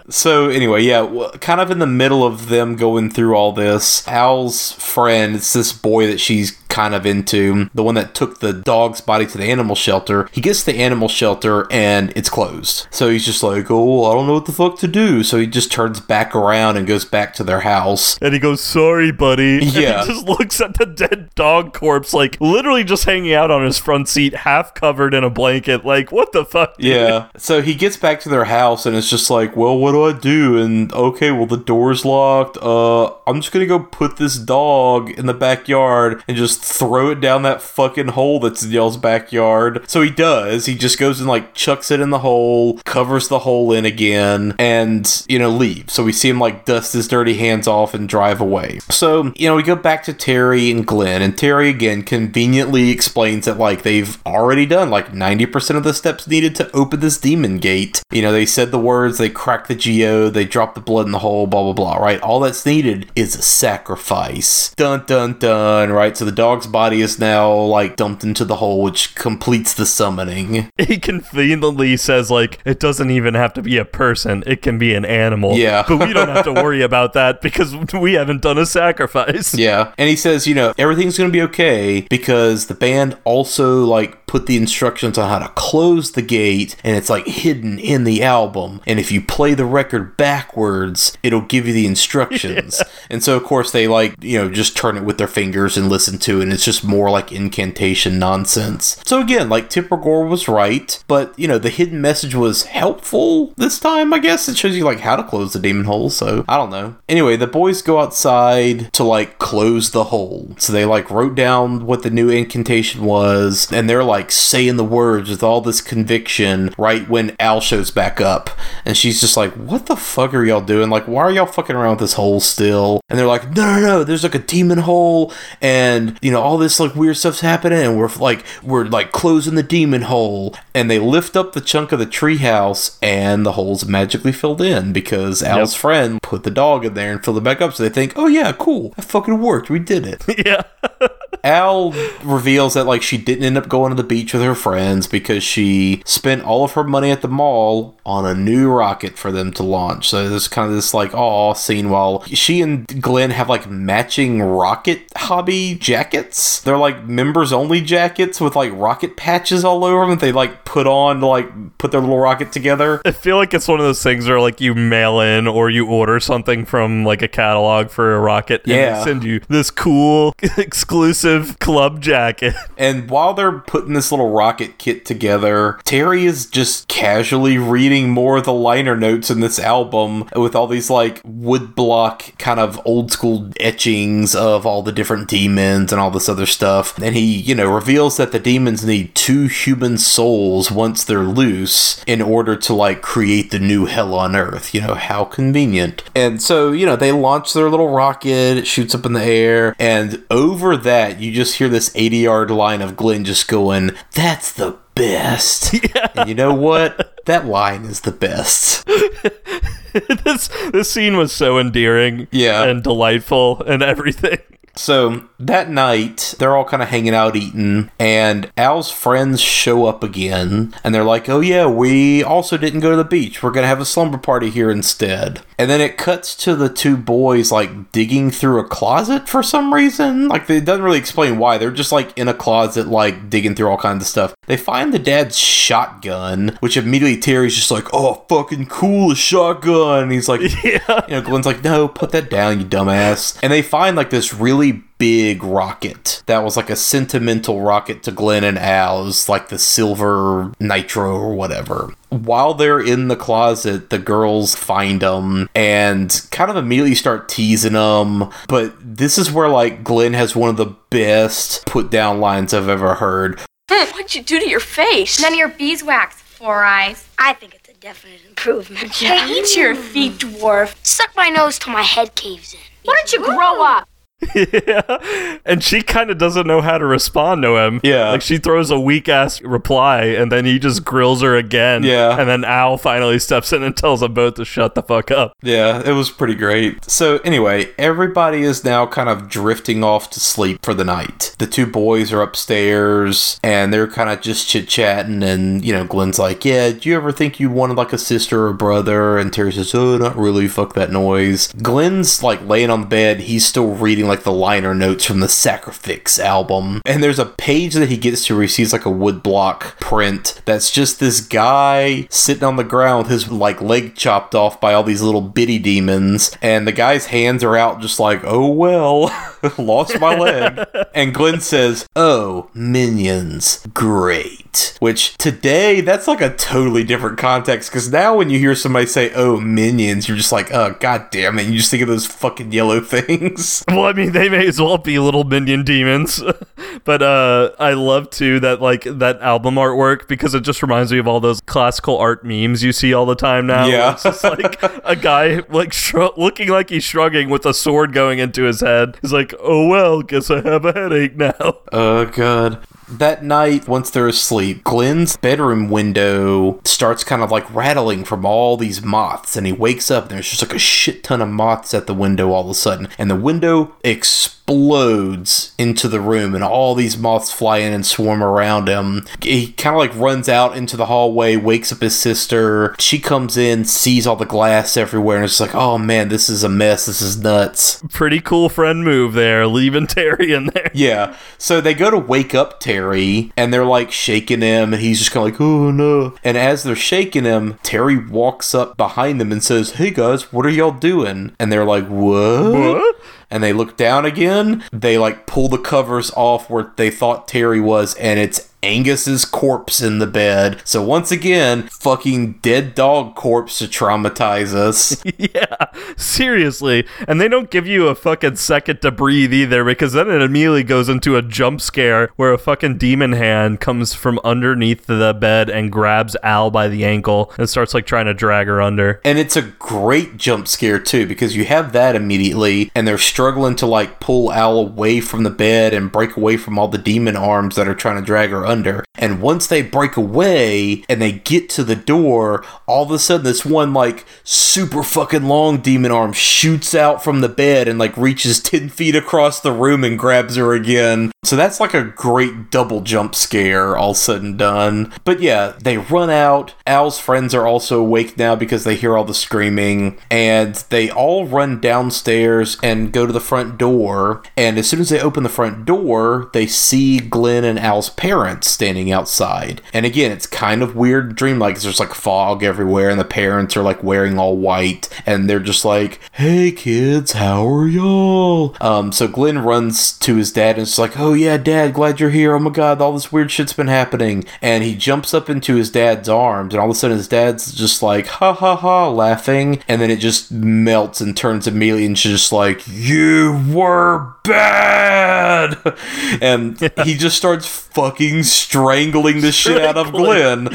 So, anyway, yeah, kind of in the middle of them going through all this, Al's friend, it's this boy that she's kind of into, the one that took the dog's body to the animal shelter. He gets to the animal shelter and it's closed. So he's just like, oh, I don't know what the fuck to do. So he just turns back around and goes back to their house. And he goes, "Sorry, buddy." (laughs) And Yeah. he just looks at the dead dog corpse, like literally just hanging out on his front seat, half covered in a blanket. Like, what the fuck? dude? Yeah. So he gets back to their house and it's just like, well, what do I do? And okay, well, the door's locked. Uh, I'm just gonna go put this dog in the backyard and just throw it down that fucking hole that's in y'all's backyard. So he does. He just goes and like chucks it in the hole, covers the hole in again, and you know leaves. So we see him like dust his dirty hands off and drive away. So you know we go back to Terry and Glenn, and Terry again conveniently explains that like they've already done like 90% of the steps needed to open this demon gate. You know, they said the words, they cracked the geo, they dropped the blood in the hole, blah blah blah, right? All that's needed is a sacrifice. Dun dun dun, right? So the dog's body is now like dumped into the hole, which completes the summoning. (laughs) He conveniently says, like, it doesn't even have to be a person, it can be an animal. Yeah. But we don't have to worry (laughs) about that because we haven't done a sacrifice. Yeah. And he says, you know, everything's to be okay because the band also like put the instructions on how to close the gate and it's like hidden in the album. And if you play the record backwards, it'll give you the instructions. (laughs) And so of course they like, you know, just turn it with their fingers and listen to it and it's just more like incantation nonsense. So again, like Tipper Gore was right, but you know, the hidden message was helpful this time, I guess. It shows you like how to close the demon hole, so I don't know. Anyway, the boys go outside to like close the hole. So they like wrote down what the new incantation was, and they're like saying the words with all this conviction right when Al shows back up. And she's just like, What the fuck are y'all doing? Like, why are y'all fucking around with this hole still? And they're like, No, no, no, there's like a demon hole, and you know, all this like weird stuff's happening, and we're like, we're like closing the demon hole. And they lift up the chunk of the treehouse, and the hole's magically filled in because Al's friend put the dog in there and filled it back up. So they think, Oh, yeah, cool, that fucking worked. We did it. (laughs) yeah. (laughs) Al reveals that like she didn't end up going to the beach with her friends because she spent all of her money at the mall on a new rocket for them to launch. So there's kind of this like aw scene while she and Glenn have like matching rocket hobby jackets. They're like members only jackets with like rocket patches all over them that they like put on to like put their little rocket together. I feel like it's one of those things where like you mail in or you order something from like a catalog for a rocket and Yeah. they send you this cool (laughs) exclusive club jacket. (laughs) And while they're putting this little rocket kit together, Terry is just casually reading more of the liner notes in this album with all these like woodblock kind of old school etchings of all the different demons and all this other stuff. And he, you know, reveals that the demons need two human souls once they're loose in order to like create the new hell on earth. You know, how convenient. And so, you know, they launch their little rocket, it shoots up in the air, and over that, you just hear this 80 yard line of Glenn just going, That's the best. (laughs) And you know what? That line is the best. (laughs) this this scene was so endearing Yeah. and delightful and everything. So that night, they're all kind of hanging out eating, and Al's friends show up again, and they're like, Oh, yeah, we also didn't go to the beach. We're going to have a slumber party here instead. And then it cuts to the two boys, like, digging through a closet for some reason. Like, it doesn't really explain why. They're just, like, in a closet, like, digging through all kinds of stuff. They find the dad's shotgun, which immediately Terry's just like, Oh, fucking cool, a shotgun. And he's like, (laughs) Yeah. you know, Glenn's like, no, put that down, you dumbass. And they find like this really big rocket that was like a sentimental rocket to Glenn and Al's, like the silver nitro or whatever. While they're in the closet, the girls find them and kind of immediately start teasing them. But this is where like Glenn has one of the best put down lines I've ever heard. Hmm, what'd you do to your face? None of your beeswax, Four Eyes. I think it's a definite improvement. Hey, eat your feet, dwarf. Suck my nose till my head caves in. Why don't you grow up? Yeah. (laughs) And she kind of doesn't know how to respond to him. Yeah. Like she throws a weak ass reply and then he just grills her again. Yeah. And then Al finally steps in and tells them both to shut the fuck up. Yeah, it was pretty great. So, anyway, everybody is now kind of drifting off to sleep for the night. The two boys are upstairs and they're kind of just chit chatting. And, you know, Glenn's like, Yeah, do you ever think you wanted like a sister or brother? And Terry says, Oh, not really. Fuck that noise. Glenn's like laying on the bed. He's still reading like like the liner notes from the Sacrifyx album. And there's a page that he gets to where he sees like a woodblock print that's just this guy sitting on the ground with his like leg chopped off by all these little bitty demons. And the guy's hands are out just like, oh well, (laughs) (laughs) lost my leg. and Glenn says, oh, minions, great. Which today, that's like a totally different context because now when you hear somebody say, oh, minions, you're just like, oh, god damn it. You just think of those fucking yellow (laughs) things. Well, I mean, they may as well be little minion demons. (laughs) but uh, I love too that like that album artwork because it just reminds me of all those classical art memes you see all the time now. Yeah. It's just like a guy like shrug- looking like he's shrugging with a sword going into his head. He's like, oh well, guess I have a headache now. (laughs) Oh, God. That night, once they're asleep, Glenn's bedroom window starts kind of like rattling from all these moths, and he wakes up and there's just like a shit ton of moths at the window all of a sudden, and the window explodes into the room, and all these moths fly in and swarm around him. He kind of like runs out into the hallway, wakes up his sister. She comes in, sees all the glass everywhere, and it's like, oh man, this is a mess. This is nuts. Pretty cool friend move there, leaving (laughs) Terry in there. Yeah. So they go to wake up Terry and they're like shaking him and he's just kind of like, oh no. And as they're shaking him, Terry walks up behind them and says, hey guys, what are y'all doing? And they're like, what? What? And they look down again. They like pull the covers off where they thought Terry was and it's Angus's corpse in the bed. So once again, fucking dead dog corpse to traumatize us. (laughs) yeah, seriously. And they don't give you a fucking second to breathe either because then it immediately goes into a jump scare where a fucking demon hand comes from underneath the bed and grabs Al by the ankle and starts like trying to drag her under. And it's a great jump scare too because you have that immediately and they're struggling to like pull Al away from the bed and break away from all the demon arms that are trying to drag her under. And once they break away and they get to the door, all of a sudden this one like super fucking long demon arm shoots out from the bed and like reaches (laughs) 10 feet across the room and grabs her again. So that's like a great double jump scare, all said and done. But yeah, they run out. Al's friends are also awake now because they hear all the screaming, and they all run downstairs and go to the front door. And as soon as they open the front door, they see Glenn and Al's parents standing outside. And again, it's kind of weird, dreamlike. There's like fog everywhere, and the parents are like wearing all white, and they're just like, "Hey kids, how are y'all?" Um, so Glenn runs to his dad and it's like, "Oh yeah, Dad, glad you're here. Oh my God, all this weird shit's been happening." And he jumps up into his dad's arms, and all of a sudden his dad's just like, "Ha ha ha," laughing, and then it just melts and turns immediately into just like, "You were bad," (laughs) and he just starts fucking strangling the shit out of Glenn.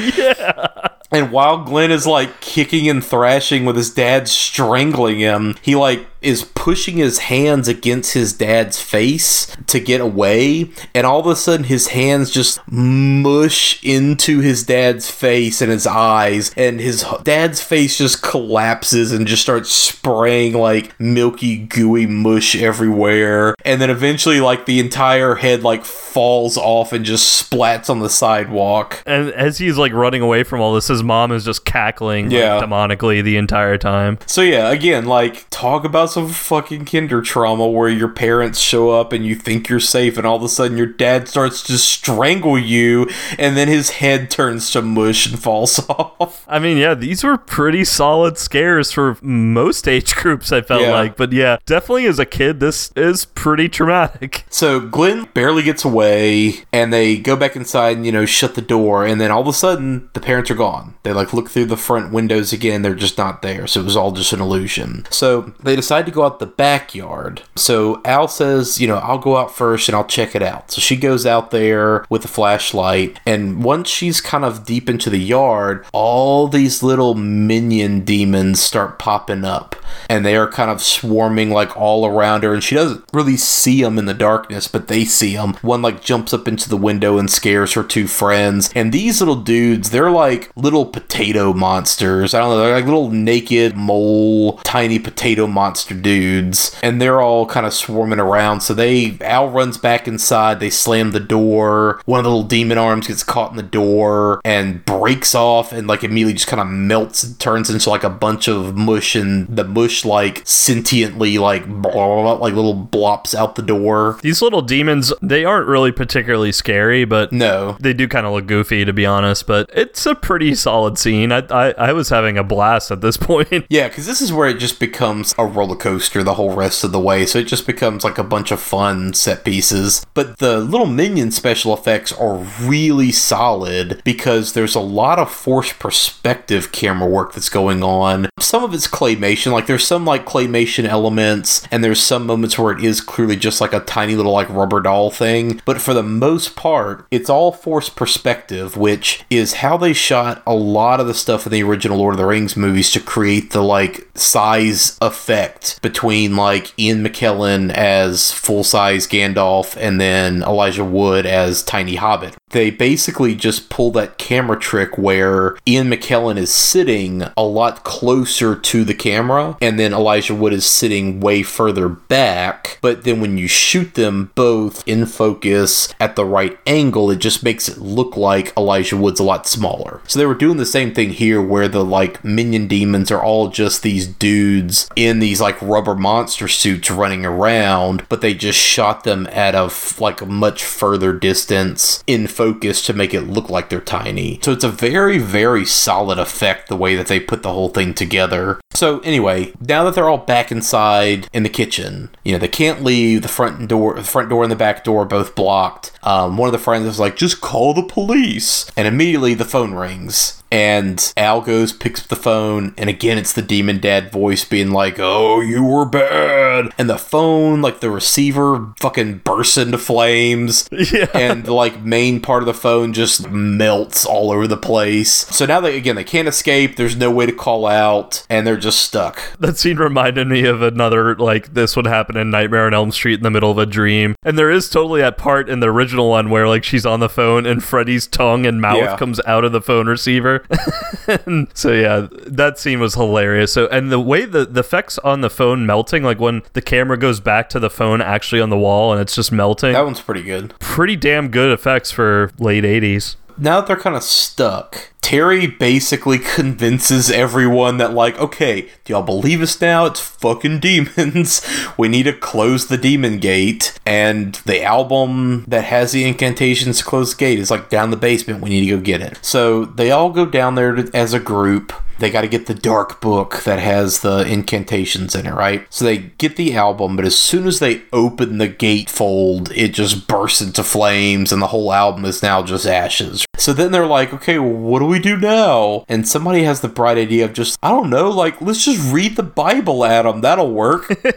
And while Glenn is like kicking and thrashing with his dad strangling him, he like is pushing his hands against his dad's face to get away. And all of a sudden, his hands just mush into his dad's face and his eyes. And his dad's face just collapses and just starts spraying like milky, gooey mush everywhere. And then eventually, like the entire head like falls off and just splats on the sidewalk. And as he's like running away from all this, his mom is just cackling like, Yeah. demonically the entire time. So yeah, again, like talk about some fucking kinder trauma where your parents show up and you think you're safe and all of a sudden your dad starts to strangle you and then his head turns to mush and falls (laughs) off. I mean, yeah, these were pretty solid scares for most age groups, I felt Yeah. like. But yeah, definitely as a kid, this is pretty traumatic. (laughs) So Glenn barely gets away and they go back inside and you know shut the door and then all of a sudden the parents are gone. They like look through the front windows again, they're just not there. So it was all just an illusion. So they decide to go out the backyard. So Al says, you know, I'll go out first and I'll check it out. So she goes out there with a flashlight. And once she's kind of deep into the yard, all these little minion demons start popping up. And they are kind of swarming like all around her. And she doesn't really see them in the darkness but they see them one like jumps up into the window and scares her two friends. And these little dudes they're like little potato monsters. I don't know they're like little naked mole tiny potato monsters monster dudes, and they're all kind of swarming around. So they Al runs back inside. They slam the door. One of the little demon arms gets caught in the door and breaks off, and like immediately just kind of melts and turns into like a bunch of mush, and the mush like sentiently like blah, blah, blah, like little blops out the door. These little demons, they aren't really particularly scary, but No, they do kind of look goofy to be honest. But it's a pretty solid scene. I I, I was having a blast at this (laughs) point. Yeah, because this is where it just becomes a roller coaster the whole rest of the way. So it just becomes like a bunch of fun set pieces. But the little minion special effects are really solid because there's a lot of forced perspective camera work that's going on. Some of it's claymation, like there's some like claymation elements, and there's some moments where it is clearly just like a tiny little like rubber doll thing. But for the most part, it's all forced perspective, which is how they shot a lot of the stuff in the original Lord of the Rings movies to create the like size effect between like Ian McKellen as full size Gandalf and then Elijah Wood as Tiny Hobbit. They basically just pull that camera trick where Ian McKellen is sitting a lot closer to the camera and then Elijah Wood is sitting way further back. But then when you shoot them both in focus at the right angle, it just makes it look like Elijah Wood's a lot smaller. So they were doing the same thing here where the like minion demons are all just these dudes in these like rubber monster suits running around, but they just shot them at a like a much further distance in focus to make it look like they're tiny. So it's a very very solid effect the way that they put the whole thing together. So anyway, now that they're all back inside in the kitchen, you know they can't leave. The front door, the front door and the back door both blocked. Um, one of the friends is like, "Just call the police," and immediately the phone rings. And Al goes, picks up the phone, and again, it's the demon dad voice being like, Oh, you were bad. And the phone, like the receiver, fucking bursts into flames. (laughs) Yeah. And the like main part of the phone just melts all over the place. So now they, again, they can't escape. There's no way to call out, and they're just stuck. That scene reminded me of another like this would happen in Nightmare on Elm Street in the middle of a dream. And there is totally that part in the original one where like she's on the phone and Freddy's tongue and mouth Yeah. comes out of the phone receiver. (laughs) so yeah, that scene was hilarious. So and the way the the effects on the phone melting, like when the camera goes back to the phone actually on the wall and it's just melting, That one's pretty good. pretty damn good effects for late 80s. now that they're kind of stuck, Terry basically convinces everyone that, like, okay, do y'all believe us now? It's fucking demons. (laughs) we need to close the demon gate. And the album that has the incantations to close the gate is, like, down the basement. We need to go get it. So they all go down there to, as a group. They got to get the dark book that has the incantations in it, right? So they get the album, but as soon as they open the gatefold, it just bursts into flames, and the whole album is now just ashes. So then they're like, okay, well, what do we do now? And somebody has the bright idea of just, I don't know, like, let's just read the Bible at them. That'll work. (laughs)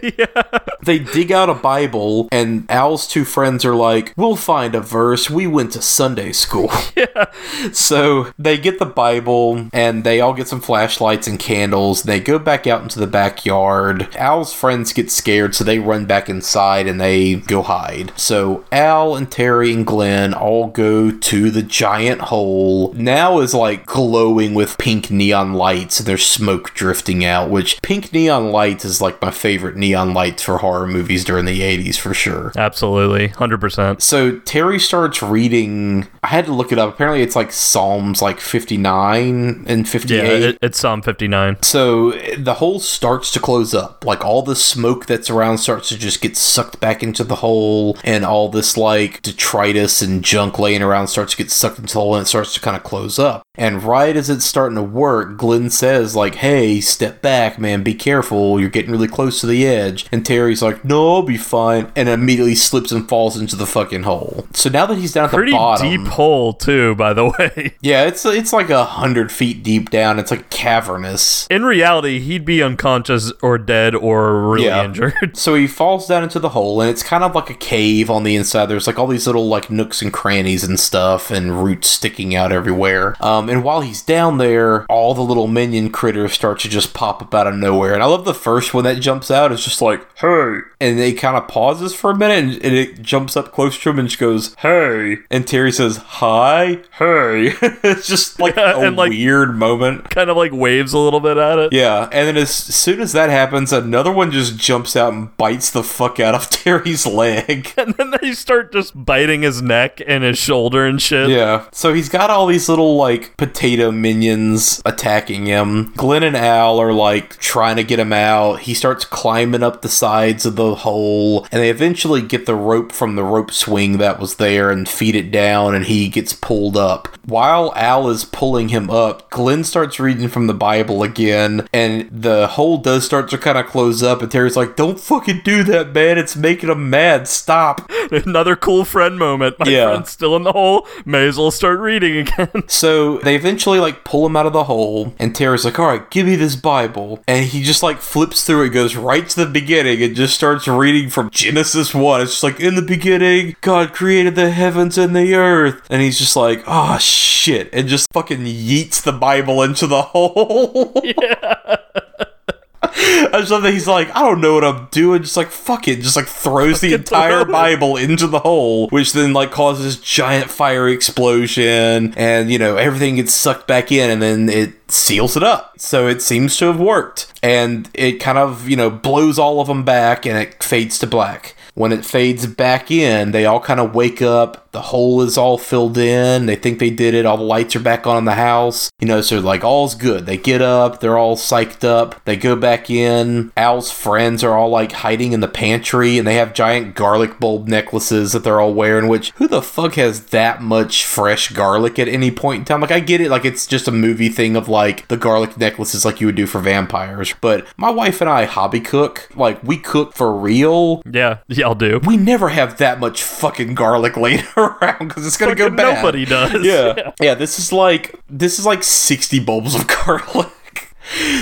They dig out a Bible, and Al's two friends are like, we'll find a verse. We went to Sunday school. (laughs) (laughs) So they get the Bible and they all get some flashlights and candles. They go back out into the backyard. Al's friends get scared, so they run back inside and they go hide. So Al and Terry and Glenn all go to the giant hole. Now is like glowing with pink neon lights and there's smoke drifting out, which pink neon lights is like my favorite neon lights for horror movies during the 80s for sure. Absolutely, 100%. So Terry starts reading. I had to look it up. Apparently, it's like Psalms like 59 and 58. Yeah, it, it's Psalm 59. so the hole starts to close up. Like all the smoke that's around starts to just get sucked back into the hole, and all this like detritus and junk laying around starts to get sucked into hole, and it starts to kind of close up. And right as it's starting to work, Glenn says like, "Hey, step back, man. Be careful. You're getting really close to the edge." And Terry's like, "No, I'll be fine," and immediately slips and falls into the fucking hole. So now that he's down at Pretty the bottom, deep hole, too, by the (laughs) way. yeah, it's it's like a hundred feet deep down. It's like cavernous. In reality, he'd be unconscious or dead or really Yeah. injured. (laughs) So he falls down into the hole, and it's kind of like a cave on the inside. There's like all these little like nooks and crannies and stuff, and roots sticking out everywhere. Um, and while he's down there, all the little minion critters start to just pop up out of nowhere. And I love the first one that jumps out. It's just like, hey. And it kind of pauses for a minute and, and it jumps up close to him and she goes, hey. And Terry says, hi, hey. (laughs) it's just (laughs) like Yeah, a like- weird moment. Kind of like waves a little bit at it. Yeah, and then as soon as that happens, another one just jumps out and bites the fuck out of (laughs) Terry's leg. And then they start just biting his neck and his shoulder and shit. Yeah. So he's got all these little like potato minions attacking him. Glenn and Al are like trying to get him out. He starts climbing up the sides of the hole, and they eventually get the rope from the rope swing that was there and feed it down, and he gets pulled up. While Al is pulling him up, Glenn starts reading from the Bible again, and the hole does start to kind of close up, and Terry's like, Don't fucking do that, man. It's making him mad. Stop. (laughs) Another cool friend moment. My Yeah. friend's still in the hole. May as well start reading again. (laughs) So they eventually like pull him out of the hole, and Terry's like, "All right, give me this Bible," and he just like flips through it, goes right to the beginning, and just starts reading from Genesis one. It's just like, "In the beginning, God created the heavens and the earth," and he's just like, "Oh shit," and just fucking yeets the Bible into the (laughs) hole. I just love that he's like, I don't know what I'm doing. Just like, fuck it. Just like throws the entire. Bible into the hole, which then like causes giant fire explosion and, you know, everything gets sucked back in and then it seals it up. So it seems to have worked. And it kind of, you know, blows all of them back and it fades to black. When it fades back in, they all kind of wake up. The hole is all filled in. They think they did it. All the lights are back on in the house. You know, so like all's good. They get up. They're all psyched up. They go back in. Al's friends are all like hiding in the pantry and they have giant garlic bulb necklaces that they're all wearing, which who the fuck has that much fresh garlic at any point in time? Like, I get it. Like, it's just a movie thing of like the garlic necklaces like you would do for vampires. But my wife and I hobby cook. Like, we cook for real yeah, y'all do. we never have that much fucking garlic (laughs) laying around because it's gonna go Fucking bad. Nobody does. Yeah. yeah, This is like this is like sixty bulbs of (laughs) garlic.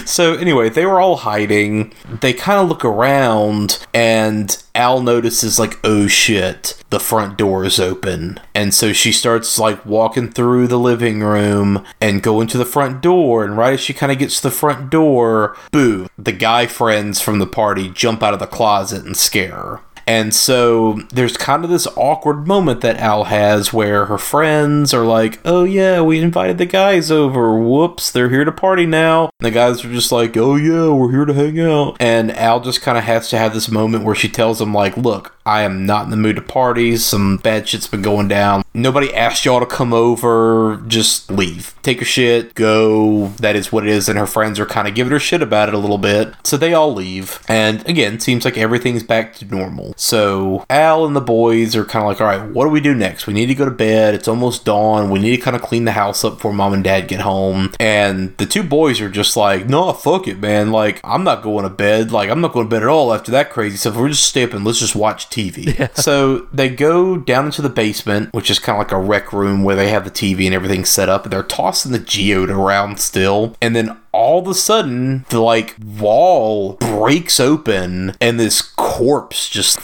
So anyway, they were all hiding. They kind of look around, and Al notices like, "Oh shit, the front door is open." And so she starts like walking through the living room and going to the front door. And right as she kind of gets to the front door, boo! The guy friends from the party jump out of the closet and scare her. And so there's kind of this awkward moment that Al has where her friends are like, oh yeah, we invited the guys over. Whoops, they're here to party now. And the guys are just like, oh yeah, we're here to hang out. And Al just kind of has to have this moment where she tells him, like, look, I am not in the mood to party. Some bad shit's been going down. Nobody asked y'all to come over. Just leave. Take your shit. Go. That is what it is. And her friends are kind of giving her shit about it a little bit. So they all leave. And again, seems like everything's back to normal. So Al and the boys are kind of like, all right, what do we do next? We need to go to bed. It's almost dawn. We need to kind of clean the house up before mom and dad get home. And the two boys are just like, no, fuck it, man. Like, I'm not going to bed. Like, I'm not going to bed at all after that crazy stuff. We're just stay up and let's just watch TV. (laughs) So they go down into the basement, which is kind of like a rec room where they have the TV and everything set up. They're tossing the geode around still. And then all of a sudden, the like wall breaks open and this corpse just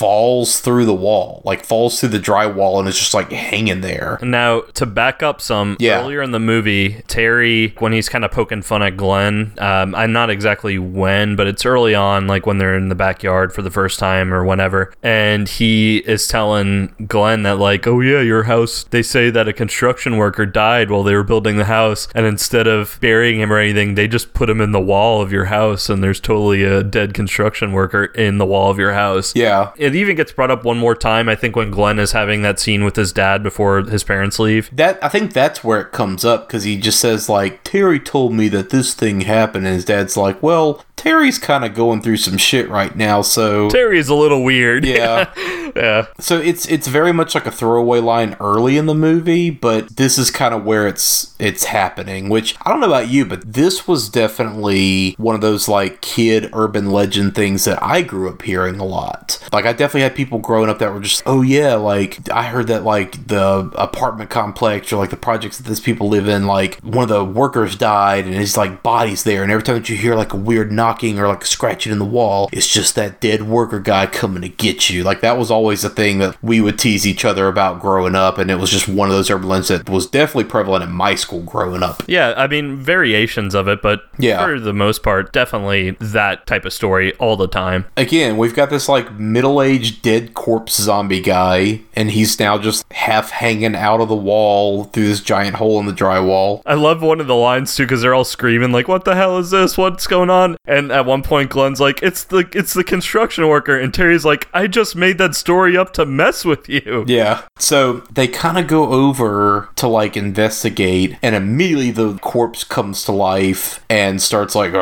falls through the wall, like falls through the drywall and is just like hanging there. Now, to back up some, Yeah. earlier in the movie, Terry, when he's kind of poking fun at Glenn, um, I'm not exactly when, but it's early on, like when they're in the backyard for the first time or whenever, and he is telling Glenn that, like, oh yeah, your house, they say that a construction worker died while they were building the house, and instead of burying him or anything, they just put him in the wall of your house, and there's totally a dead construction worker in the wall of your house. Yeah. It even gets brought up one more time, I think, when Glenn is having that scene with his dad before his parents leave. That I think that's where it comes up because he just says like Terry told me that this thing happened, and his dad's like, "Well, Terry's kind of going through some shit right now, so Terry's a little weird. yeah." (laughs) yeah. So it's it's very much like a throwaway line early in the movie, but this is kind of where it's it's happening. Which I don't know about you, but this was definitely one of those like kid urban legend things that I grew up hearing a lot. Like I definitely had people growing up that were just, oh yeah, like I heard that like the apartment complex or like the projects that these people live in, like one of the workers died and his like body's there, and every time that you hear like a weird knocking or like scratching in the wall, it's just that dead worker guy coming to get you. Like that was always a thing that we would tease each other about growing up, and it was just one of those urban legends that was definitely prevalent in my school growing up. Yeah, I mean variations of it, but Yeah. for the most part, definitely that type of story all the time. Again, we've got this like middle aged dead corpse zombie guy, and he's now just half hanging out of the wall through this giant hole in the drywall. I love one of the lines too because they're all screaming like, "What the hell is this? What's going on?" And at one point, Glenn's like, "It's the it's the construction worker," and Terry's like, "I just made that story up to mess with you." Yeah. So they kind of go over to like investigate, and immediately the corpse comes to life and starts like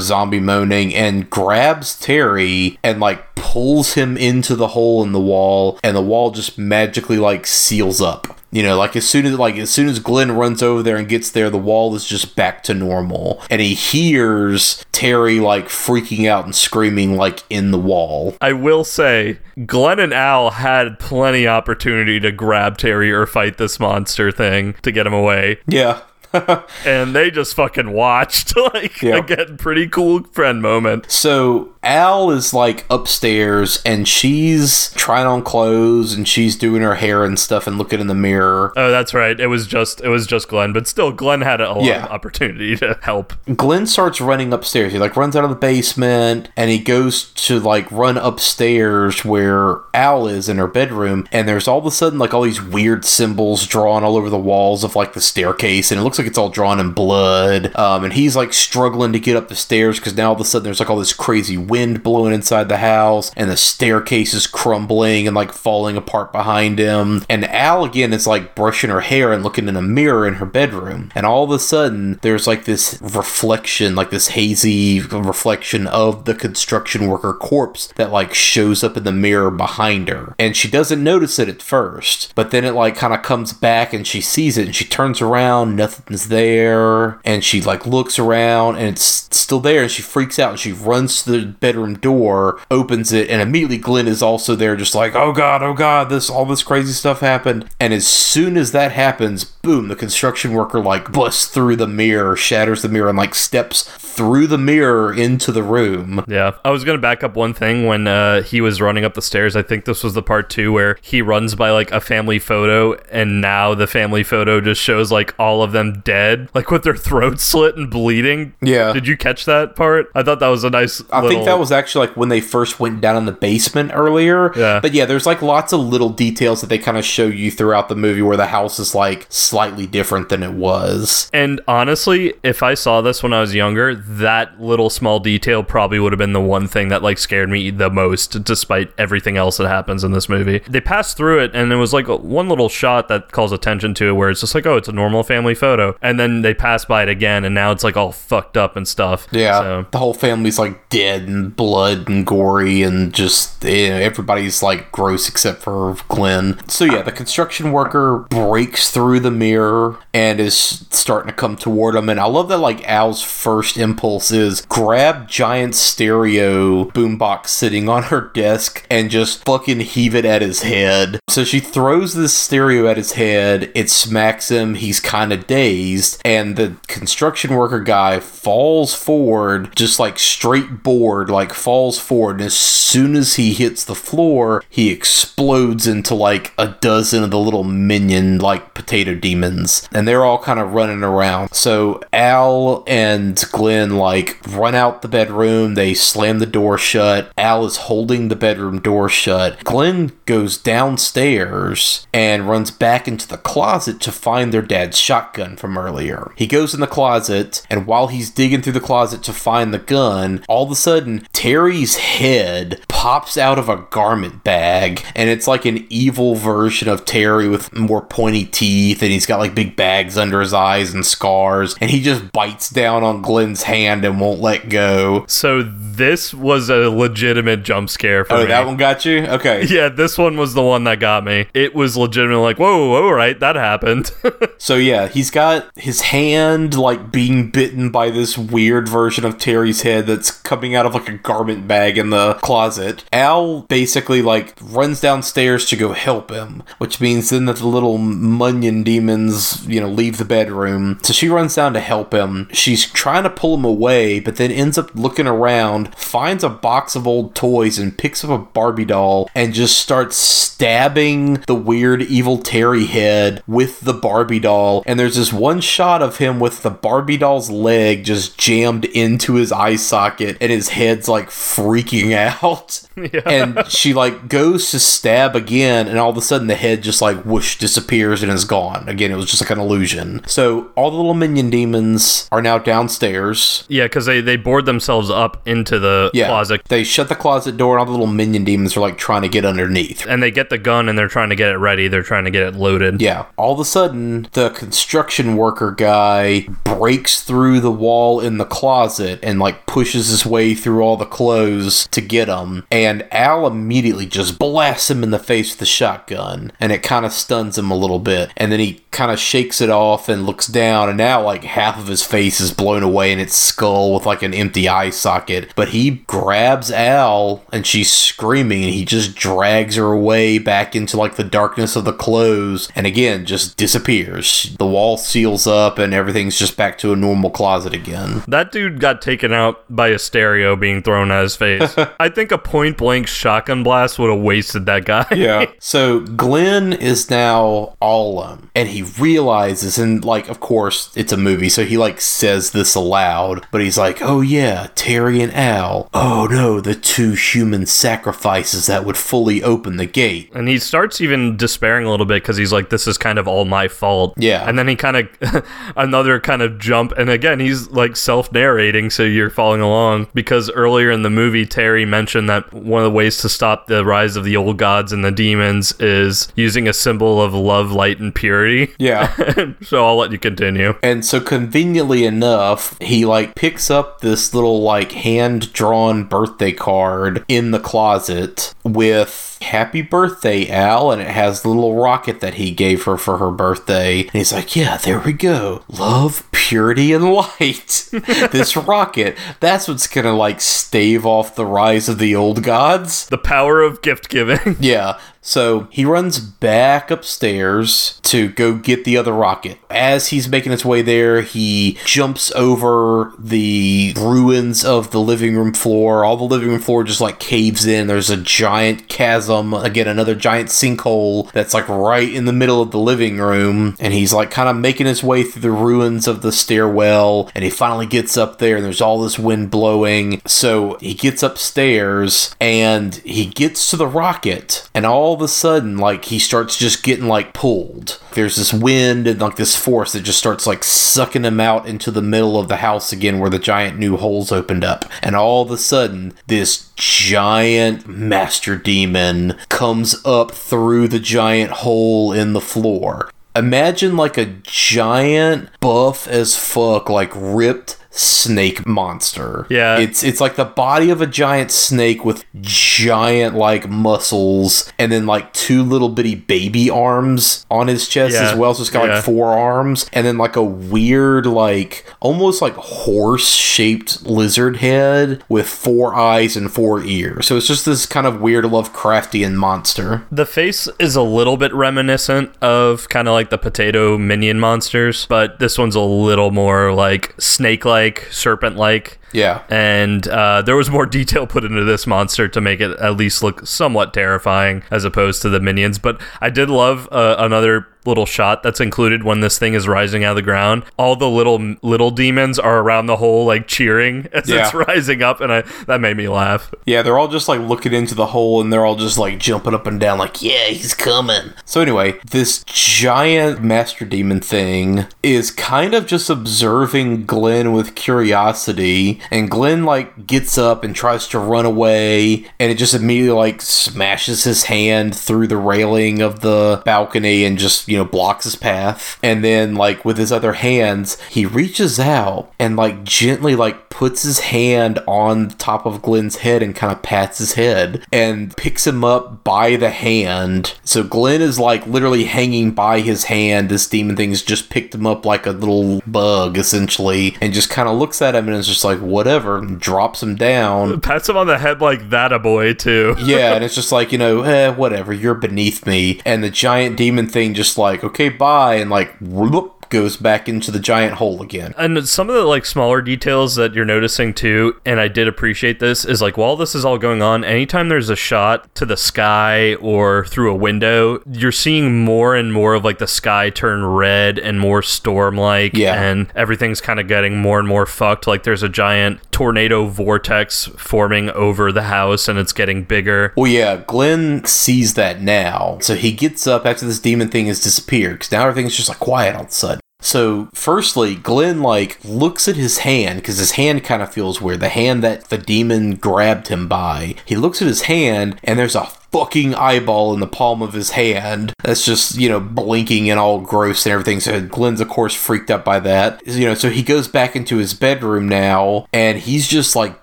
zombie moaning and grabs Terry and like pulls him into the hole in the wall, and the wall just magically like seals up. You know, like as soon as like as soon as Glenn runs over there and gets there, the wall is just back to normal, and he hears Terry like freaking out and screaming like in the wall. I will say, Glenn and Al had plenty opportunity to grab Terry or fight this monster thing to get him away, Yeah. (laughs) and they just fucking watched. (laughs) like Yeah. again, pretty cool friend moment. So Al is like upstairs and she's trying on clothes and she's doing her hair and stuff and looking in the mirror. Oh, that's right. It was just it was just Glenn, but still, Glenn had a lot Yeah. of opportunity to help. Glenn starts running upstairs. He like runs out of the basement and he goes to like run upstairs where Al is in her bedroom and there's all of a sudden like all these weird symbols drawn all over the walls of like the staircase and it looks like it's all drawn in blood. Um, and he's like struggling to get up the stairs because now all of a sudden there's like all this crazy wind blowing inside the house and the staircase is crumbling and like falling apart behind him. And Al again is like brushing her hair and looking in a mirror in her bedroom. And all of a sudden there's like this reflection, like this hazy reflection of the construction worker corpse that like shows up in the mirror behind her. And she doesn't notice it at first, but then it like kind of comes back and she sees it and she turns around, nothing's there. And she like looks around and it's still there and she freaks out and she runs to the bedroom door, opens it, and immediately Glenn is also there, just like, oh god, oh god, this all this crazy stuff happened. And as soon as that happens, boom, the construction worker like busts through the mirror, shatters the mirror, and like steps through the mirror into the room. Yeah, I was gonna back up one thing when uh, he was running up the stairs. I think this was the part two where he runs by like a family photo, and now the family photo just shows like all of them dead, like with their throats slit and bleeding. Yeah. Did you catch that part? I thought that was a nice. I think that was actually like when they first went down in the basement earlier. Yeah. But yeah, there's like lots of little details that they kind of show you throughout the movie where the house is like slightly different than it was. And honestly, if I saw this when I was younger, that little small detail probably would have been the one thing that like scared me the most, despite everything else that happens in this movie. They passed through it, and it was like one little shot that calls attention to it, where it's just like, oh, it's a normal family photo, and then they pass by it again, and now it's like all fucked up and stuff. Yeah, So, the whole family's like dead and blood and gory and just you know, everybody's like gross except for Glenn. So yeah, the construction worker breaks through the mirror and is starting to come toward him. And I love that like Al's first impulse is grab giant stereo boombox sitting on her desk and just fucking heave it at his head. So she throws this stereo at his head. It smacks him. He's kind of dazed, and the construction worker guy falls forward, just like straight board, like falls forward. And as soon as he hits the floor, he explodes into like a dozen of the little minion like potato demons, and they're all kind of running around. So Al and Glenn like run out the bedroom. They slam the door shut. Al is holding the bedroom door shut. Glenn goes downstairs and runs back into the closet to find their dad's shotgun from earlier. He goes in the closet, and while he's digging through the closet to find the gun, all of a sudden Terry's head pops out of a garment bag, and it's like an evil version of Terry with more pointy teeth, and he's got like big bags under his eyes and scars, and he just bites down on Glenn's hand and won't let go. so this was a legitimate jump scare for Oh, me. that one got you? Okay. (laughs) Yeah, this one was the one that got me. It was legitimately like, whoa, all right, that happened. (laughs) So yeah, he's got got his hand like being bitten by this weird version of Terry's head that's coming out of like a garment bag in the closet. Al basically like runs downstairs to go help him, which means then that the little Munyon demons, you know, leave the bedroom. So she runs down to help him. She's trying to pull him away, but then ends up looking around, finds a box of old toys, and picks up a Barbie doll and just starts stabbing the weird evil Terry head with the Barbie doll. And there's this one shot of him with the Barbie doll's leg just jammed into his eye socket, and his head's like freaking out. (laughs) Yeah. And she like goes to stab again, and all of a sudden the head just like whoosh disappears and is gone. Again, it was just like an illusion. So all the little minion demons are now downstairs. Yeah, because they, they board themselves up into the Yeah, closet They shut the closet door, and all the little minion demons are like trying to get underneath. and they get the gun and they're trying to get it ready. They're trying to get it loaded. Yeah. All of a sudden, the construction worker guy breaks through the wall in the closet and like pushes his way through all the clothes to get him. And Al immediately just blasts him in the face with the shotgun, and it kind of stuns him a little bit. And then he kind of shakes it off and looks down, and now like half of his face is blown away in its skull with like an empty eye socket. But he grabs Al, and she's screaming, and he just drags her away back into like the darkness of the clothes, and again just disappears. The wall seals up, and everything's just back to a normal closet again. That dude got taken out by a stereo being thrown at his face. (laughs) I think a point blank shotgun blast would have wasted that guy. Yeah. (laughs) so Glenn is now all alone, and he realizes, and like, of course, it's a movie, so he like says this aloud, but he's like, "Oh yeah, Terry and Al. Oh no, the two human sacrifices that would fully open the gate." And he starts even despairing a little bit because he's like, this is kind of all my fault. Yeah. And then he kind of, (laughs) another kind of jump. And again, he's like self narrating, so you're following along. Because earlier in the movie, Terry mentioned that one of the ways to stop the rise of the old gods and the demons is using a symbol of love, light, and purity. Yeah. (laughs) so I'll let you continue. And so conveniently enough, he like picks up this little like hand drawn birthday card in the closet with happy birthday Al and it has the little rocket that he gave her for her birthday. And he's like, "Yeah, there we go. Love, purity and light. (laughs) this rocket, that's what's going to like stave off the rise of the old gods." The power of gift giving. (laughs) Yeah. So he runs back upstairs to go get the other rocket. As he's making his way there, he jumps over the ruins of the living room floor. All the living room floor just like caves in. There's a giant chasm, again, another giant sinkhole that's like right in the middle of the living room. And he's like kind of making his way through the ruins of the stairwell. And he finally gets up there, and there's all this wind blowing. So he gets upstairs and he gets to the rocket. And all of a sudden, like, he starts just getting like pulled. There's this wind and like this force that just starts like sucking him out into the middle of the house again where the giant new holes opened up. And all of a sudden, this giant master demon comes up through the giant hole in the floor. Imagine like a giant buff as fuck, like ripped snake monster. Yeah. It's it's like the body of a giant snake with giant like muscles and then like two little bitty baby arms on his chest Yeah. as well. So it's got Yeah. like four arms and then like a weird like almost like horse shaped lizard head with four eyes and four ears. So it's just this kind of weird Lovecraftian monster. The face is a little bit reminiscent of kind of like the potato minion monsters, but this one's a little more like snake like, serpent like. Yeah. And uh, there was more (laughs) detail put into this monster to make it at least look somewhat terrifying as opposed to the minions. But I did love uh, another little shot that's included when this thing is rising out of the ground. All the little little demons are around the hole, like cheering (laughs) as Yeah. it's rising up, and I that made me laugh. Yeah, they're all just like looking into the hole and they're all just like jumping up and down, like, yeah, he's coming. So, anyway, this giant master demon thing is kind of just observing Glenn with curiosity. And Glenn, like, gets up and tries to run away. And it just immediately, like, smashes his hand through the railing of the balcony and just, you know, blocks his path. And then, like, with his other hands, he reaches out and, like, gently, like, puts his hand on top of Glenn's head and kind of pats his head and picks him up by the hand. So Glenn is, like, literally hanging by his hand. This demon thing's just picked him up like a little bug, essentially, and just kind of looks at him and is just like, whatever, drops him down. Pats him on the head like that a boy, too. (laughs) yeah, and it's just like, you know, eh, whatever, you're beneath me. And the giant demon thing just like, okay, bye, and like, whoop, goes back into the giant hole again. And some of the like smaller details that you're noticing too, and I did appreciate this, is like while this is all going on, anytime there's a shot to the sky or through a window, you're seeing more and more of like the sky turn red and more storm like. Yeah. And everything's kind of getting more and more fucked. Like there's a giant tornado vortex forming over the house and it's getting bigger. Well, yeah, Glenn sees that now. So he gets up after this demon thing has disappeared because now everything's just like quiet all of a sudden. So, firstly, Glenn like looks at his hand because his hand kind of feels weird. The hand that the demon grabbed him by. He looks at his hand and there's a fucking eyeball in the palm of his hand that's just, you know, blinking and all gross and everything. So Glenn's, of course, freaked out by that. You know, so he goes back into his bedroom now and he's just like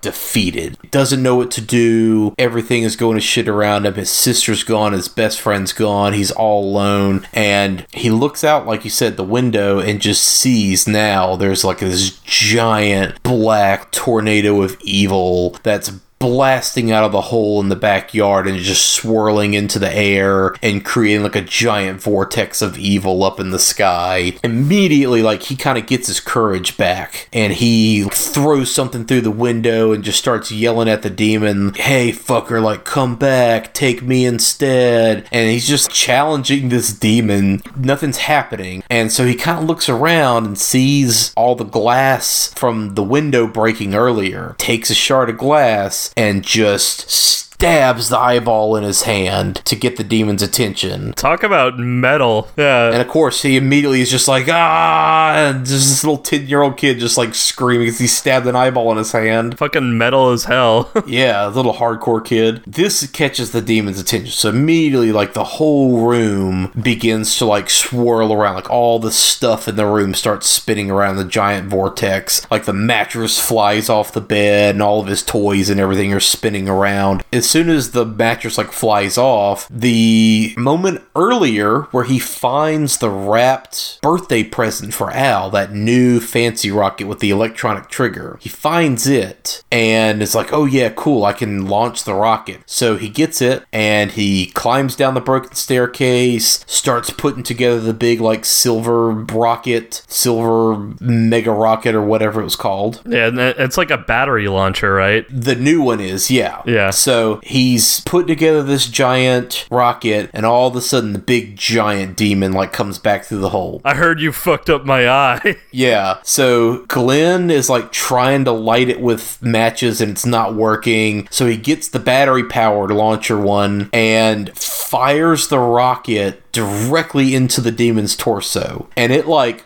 defeated. Doesn't know what to do. Everything is going to shit around him. His sister's gone. His best friend's gone. He's all alone. And he looks out, like you said, the window and just sees now there's like this giant black tornado of evil that's blasting out of the hole in the backyard and just swirling into the air and creating like a giant vortex of evil up in the sky. Immediately, like he kind of gets his courage back and he throws something through the window and just starts yelling at the demon, Hey, fucker, like come back, take me instead. And he's just challenging this demon. Nothing's happening. And so he kind of looks around and sees all the glass from the window breaking earlier, takes a shard of glass and just stabs the eyeball in his hand to get the demon's attention. Talk about metal. Yeah. And of course, he immediately is just like, ah, and just this little 10 year old kid just like screaming as he stabbed an eyeball in his hand. Fucking metal as hell. (laughs) yeah, a little hardcore kid. This catches the demon's attention. So immediately, like, the whole room begins to like swirl around. Like, all the stuff in the room starts spinning around the giant vortex. Like, the mattress flies off the bed and all of his toys and everything are spinning around. As soon as the mattress like flies off, the moment earlier where he finds the wrapped birthday present for Al, that new fancy rocket with the electronic trigger, he finds it and it's like, oh yeah, cool, I can launch the rocket. So he gets it and he climbs down the broken staircase, starts putting together the big like silver rocket, silver mega rocket or whatever it was called. Yeah, it's like a battery launcher, right? The new one is, yeah. Yeah. So he's put together this giant rocket, and all of a sudden, the big giant demon like comes back through the hole. I heard you fucked up my eye. (laughs) yeah. So Glenn is like trying to light it with matches, and it's not working. So he gets the battery powered launcher one and fires the rocket directly into the demon's torso, and it like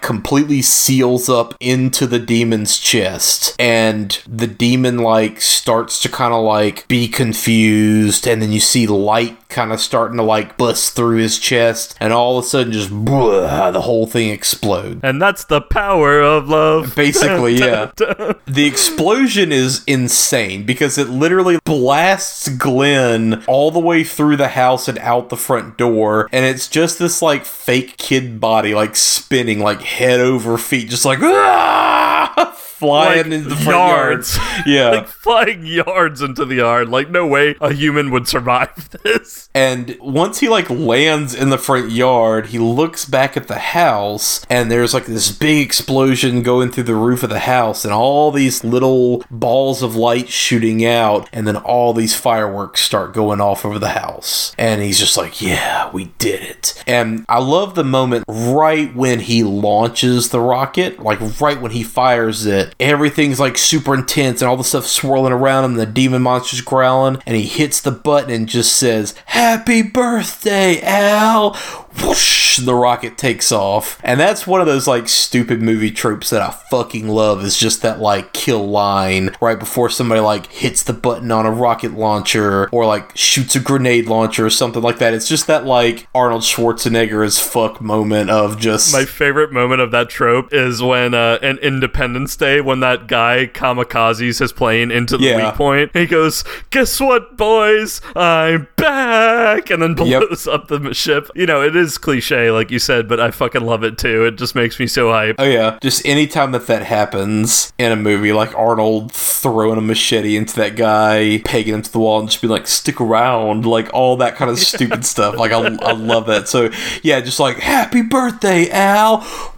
completely seals up into the demon's chest. And the demon like starts to kind of like be confused. And then you see light kind of starting to like bust through his chest. And all of a sudden just blah, the whole thing explodes. And that's the power of love. (laughs) Basically yeah. (laughs) The explosion is insane because it literally blasts glenn all the way through the house and out the front door. And it's just this like fake kid body like spinning like head over feet, just like ah! Flying like into the front yards. Yard. (laughs) Yeah, like flying yards into the yard. Like no way a human would survive (laughs) this. And once he like lands in the front yard, he looks back at the house, and there's like this big explosion going through the roof of the house, and all these little balls of light shooting out, and then all these fireworks start going off over the house. And he's just like, "Yeah, we did it." And I love the moment right when he launches the rocket, like right when he fires it everything's like super intense and all the stuff swirling around him, the demon monster's growling, and he hits the button and just says, Happy birthday, Al! Whoosh, the rocket takes off. And that's one of those like stupid movie tropes that I fucking love is just that like kill line right before somebody like hits the button on a rocket launcher or like shoots a grenade launcher or something like that. It's just that like Arnold Schwarzenegger as fuck moment of just My favorite moment of that trope is when uh, in Independence Day, when that guy kamikazes his plane into the Yeah. weak point, he goes, "Guess what, boys? I'm back!" and then Yep. blows up the ship. You know, it is cliche, like you said, but I fucking love it too. It just makes me so hype. Oh yeah, just anytime that that happens in a movie, like Arnold throwing a machete into that guy, pegging him to the wall, and just be like, "Stick around," like all that kind of (laughs) stupid stuff. Like I, I love that. So yeah, just like "Happy birthday, Al."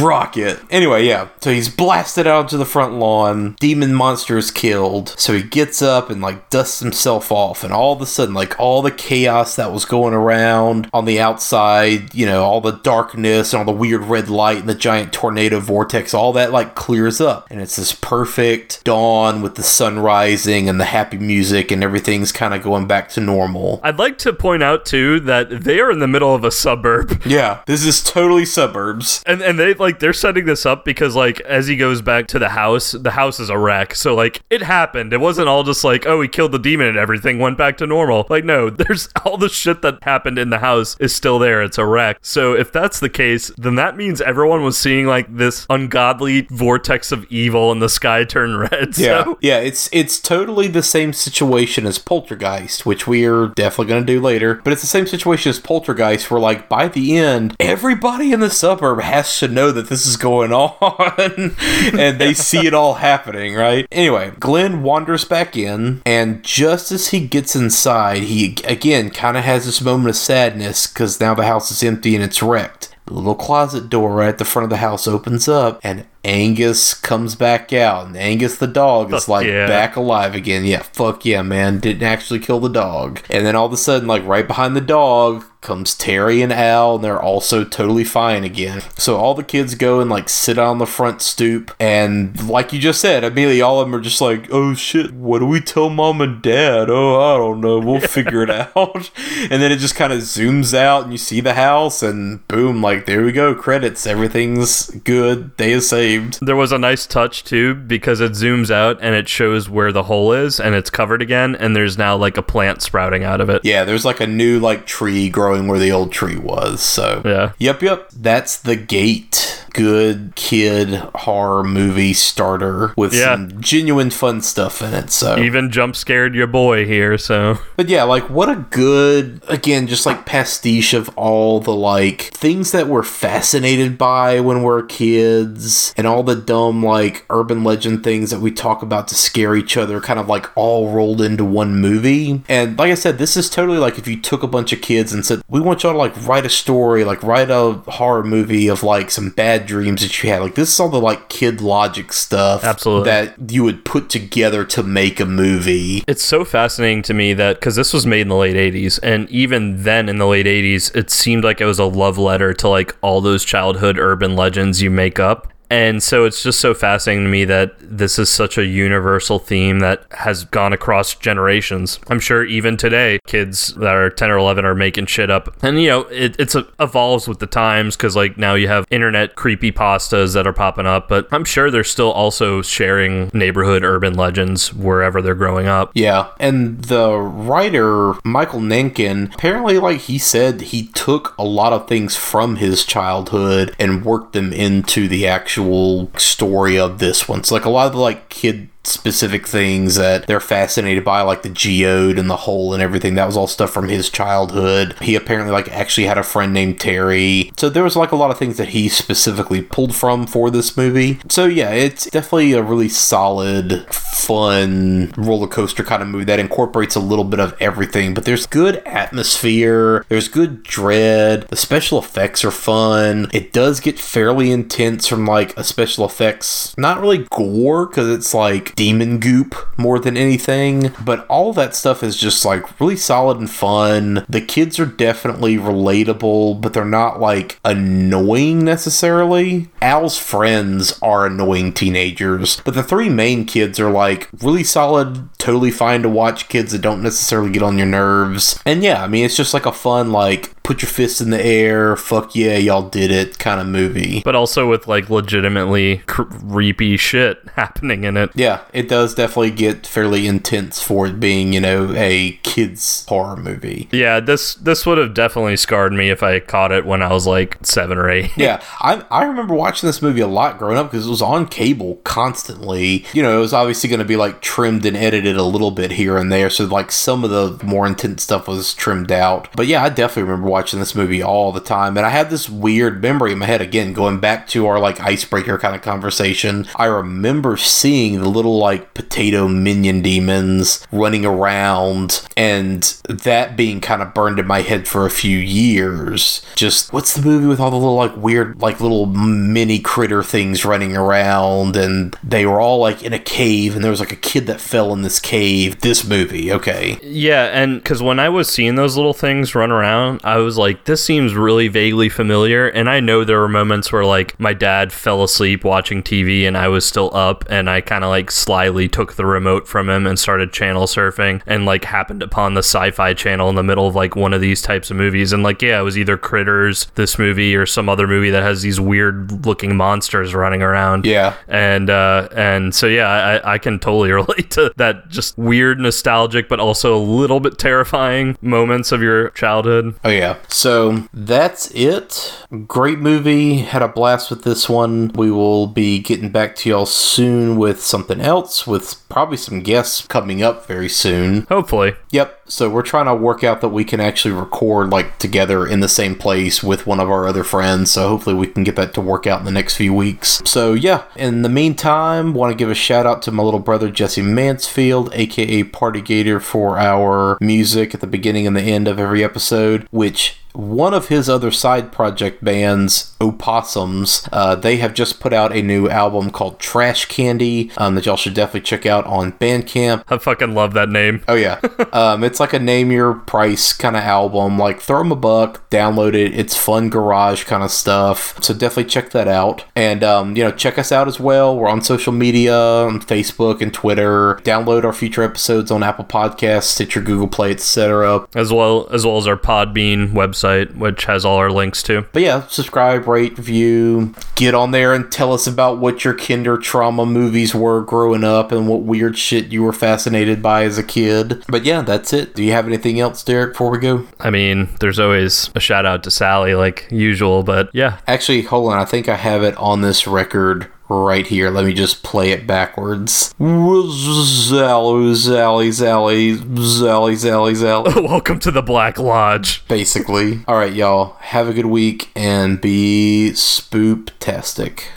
Rocket. Anyway, yeah. So he's blasted out to the front lawn. Demon monster is killed. So he gets up and like dusts himself off, and all of a sudden, like all the chaos that was going around on the outside, you know, all the darkness and all the weird red light and the giant tornado vortex, all that like clears up, and it's this perfect dawn with the sun rising and the happy music, and everything's kind of going back to normal. I'd like to point out too that they are in the middle of a suburb. Yeah, this is totally suburbs. (laughs) And and they like they're setting this up because like as he goes back to the house, the house is a wreck. So like it happened. It wasn't all just like, oh, he killed the demon and everything went back to normal. Like no, (laughs) there's all the shit that happened in the house is still there. It's a wreck. So if that's the case, then that means everyone was seeing like this ungodly vortex of evil and the sky turn red. (laughs) Yeah, So yeah, it's it's totally the same situation as Poltergeist, which we are definitely going to do later. But it's the same situation as Poltergeist, where like by the end, everybody in the suburb has to know that this is going (laughs) on, and they see it all happening, right? Anyway, Glenn wanders back in, and just as he gets inside, he again kind of has this moment of sadness because now the house is empty and it's wrecked. The little closet door right at the front of the house opens up, and Angus comes back out, and Angus the dog is like yeah. back alive again. Yeah, fuck yeah, man. Didn't actually kill the dog. And then all of a sudden, like right behind the dog, comes Terry and Al, and they're also totally fine again. So all the kids go and like sit on the front stoop, and like you just said, immediately all of them are just like, oh shit, what do we tell mom and dad? Oh, I don't know. We'll (laughs) figure it out. And then it just kind of zooms out, and you see the house, and boom, like there we go, credits. Everything's good. They is saved. There was a nice touch too because it zooms out and it shows where the hole is and it's covered again and there's now like a plant sprouting out of it. Yeah, there's like a new like tree growing where the old tree was. So Yeah. Yep, yep. That's the gate. Good kid horror movie starter with Yeah. some genuine fun stuff in it. So Even jump scared your boy here, so But yeah, like what a good again, just like pastiche of all the like things that we're fascinated by when we're kids and all the dumb like urban legend things that we talk about to scare each other kind of like all rolled into one movie. And like I said, this is totally like if you took a bunch of kids and said, We want y'all to like write a story, like write a horror movie of like some bad dreams that you had. Like this is all the like kid logic stuff Absolutely. that you would put together to make a movie. It's so fascinating to me that because this was made in the late 80s, and even then in the late 80s, it seemed like it was a love letter to like all those childhood urban legends you make up. And so it's just so fascinating to me that this is such a universal theme that has gone across generations. I'm sure even today, kids that are 10 or 11 are making shit up. And, you know, it it's a, evolves with the times because, like, now you have internet creepy pastas that are popping up, but I'm sure they're still also sharing neighborhood urban legends wherever they're growing up. Yeah, and the writer Michael Nankin apparently, like he said, he took a lot of things from his childhood and worked them into the actual story of this one. So, like a lot of the like kid specific things that they're fascinated by like the geode and the hole and everything. That was all stuff from his childhood. He apparently like actually had a friend named terry. So there was like a lot of things that he specifically pulled from for this movie. So yeah it's definitely a really solid fun roller coaster kind of movie that incorporates a little bit of everything. But there's good atmosphere. There's good dread. The special effects are fun. It does get fairly intense from like a special effects not really gore because it's like demon goop more than anything. But all that stuff is just like really solid and fun. The kids are definitely relatable but they're not like annoying necessarily. Al's friends are annoying teenagers but the three main kids are like really solid totally fine to watch kids that don't necessarily get on your nerves. And yeah i mean it's just like a fun like put your fist in the air, fuck yeah, y'all did it kind of movie. But also with like legitimately creepy shit (laughs) happening in it. Yeah, it does definitely get fairly intense for it being, you know, a kids horror movie. Yeah, this this would have definitely scarred me if I caught it when I was like seven or eight. yeah, (laughs) I I remember watching this movie a lot growing up because it was on cable constantly. You know, it was obviously going to be like trimmed and edited a little bit here and there, so like some of the more intense stuff was trimmed out. But yeah, I definitely remember watching this movie all the time, and I had this weird memory in my head again, going back to our like icebreaker kind of conversation. I remember seeing the little like potato minion demons running around, and that being kind of burned in my head for a few years. Just what's the movie with all the little like weird like little mini critter things running around, and they were all like in a cave, and there was like a kid that fell in this cave. This movie, okay. Yeah, and because when I was seeing those little things run around, I was like, this seems really vaguely familiar. And I know there were moments where like my dad fell asleep watching TV and I was still up, and I kind of like slyly took the remote from him and started channel surfing and like happened upon the sci fi channel in the middle of like one of these types of movies. And like, yeah, it was either Critters, this movie, or some other movie that has these weird looking monsters running around. Yeah. And, uh, and so yeah, I, I can totally (laughs) relate to that just weird, nostalgic, but also a little bit terrifying moments of your childhood. Oh, yeah. So that's it. Great movie. Had a blast with this one. We will be getting back to y'all soon with something else, with probably some guests coming up very soon. Hopefully. Yep. So we're trying to work out that we can actually record like together in the same place with one of our other friends. So hopefully we can get that to work out in the next few weeks. So yeah, in the meantime, want to give a shout out to my little brother Jesse Mansfield, aka Party Gator, for our music at the beginning and the end of every episode, which much one of his other side project bands, Opossums, uh, they have just put out a new album called Trash Candy um, that y'all should definitely check out on Bandcamp. I fucking love that name. Oh yeah, (laughs) um, it's like a name your price kind of album. Like throw them a buck, download it. It's fun garage kind of stuff. So definitely check that out. And um, you know, check us out as well. We're on social media, on Facebook and Twitter. Download our future episodes on Apple Podcasts, Stitcher, Google Play, etc. As well as well as our Podbean website website, which has all our links to. But yeah, subscribe, rate, view, get on there and tell us about what your kinder trauma movies were growing up and what weird shit you were fascinated by as a kid. But yeah, that's it. Do you have anything else, Derek, before we go? I mean, there's always a shout out to Sally, like usual, but yeah. Actually, hold on. I think I have it on this record right here. Let me just play it backwards. Zally, Zally, Zally, Zally, Zally, Zally. (laughs) Welcome to the Black Lodge. Basically. All right, y'all. Have a good week and be spoop-tastic.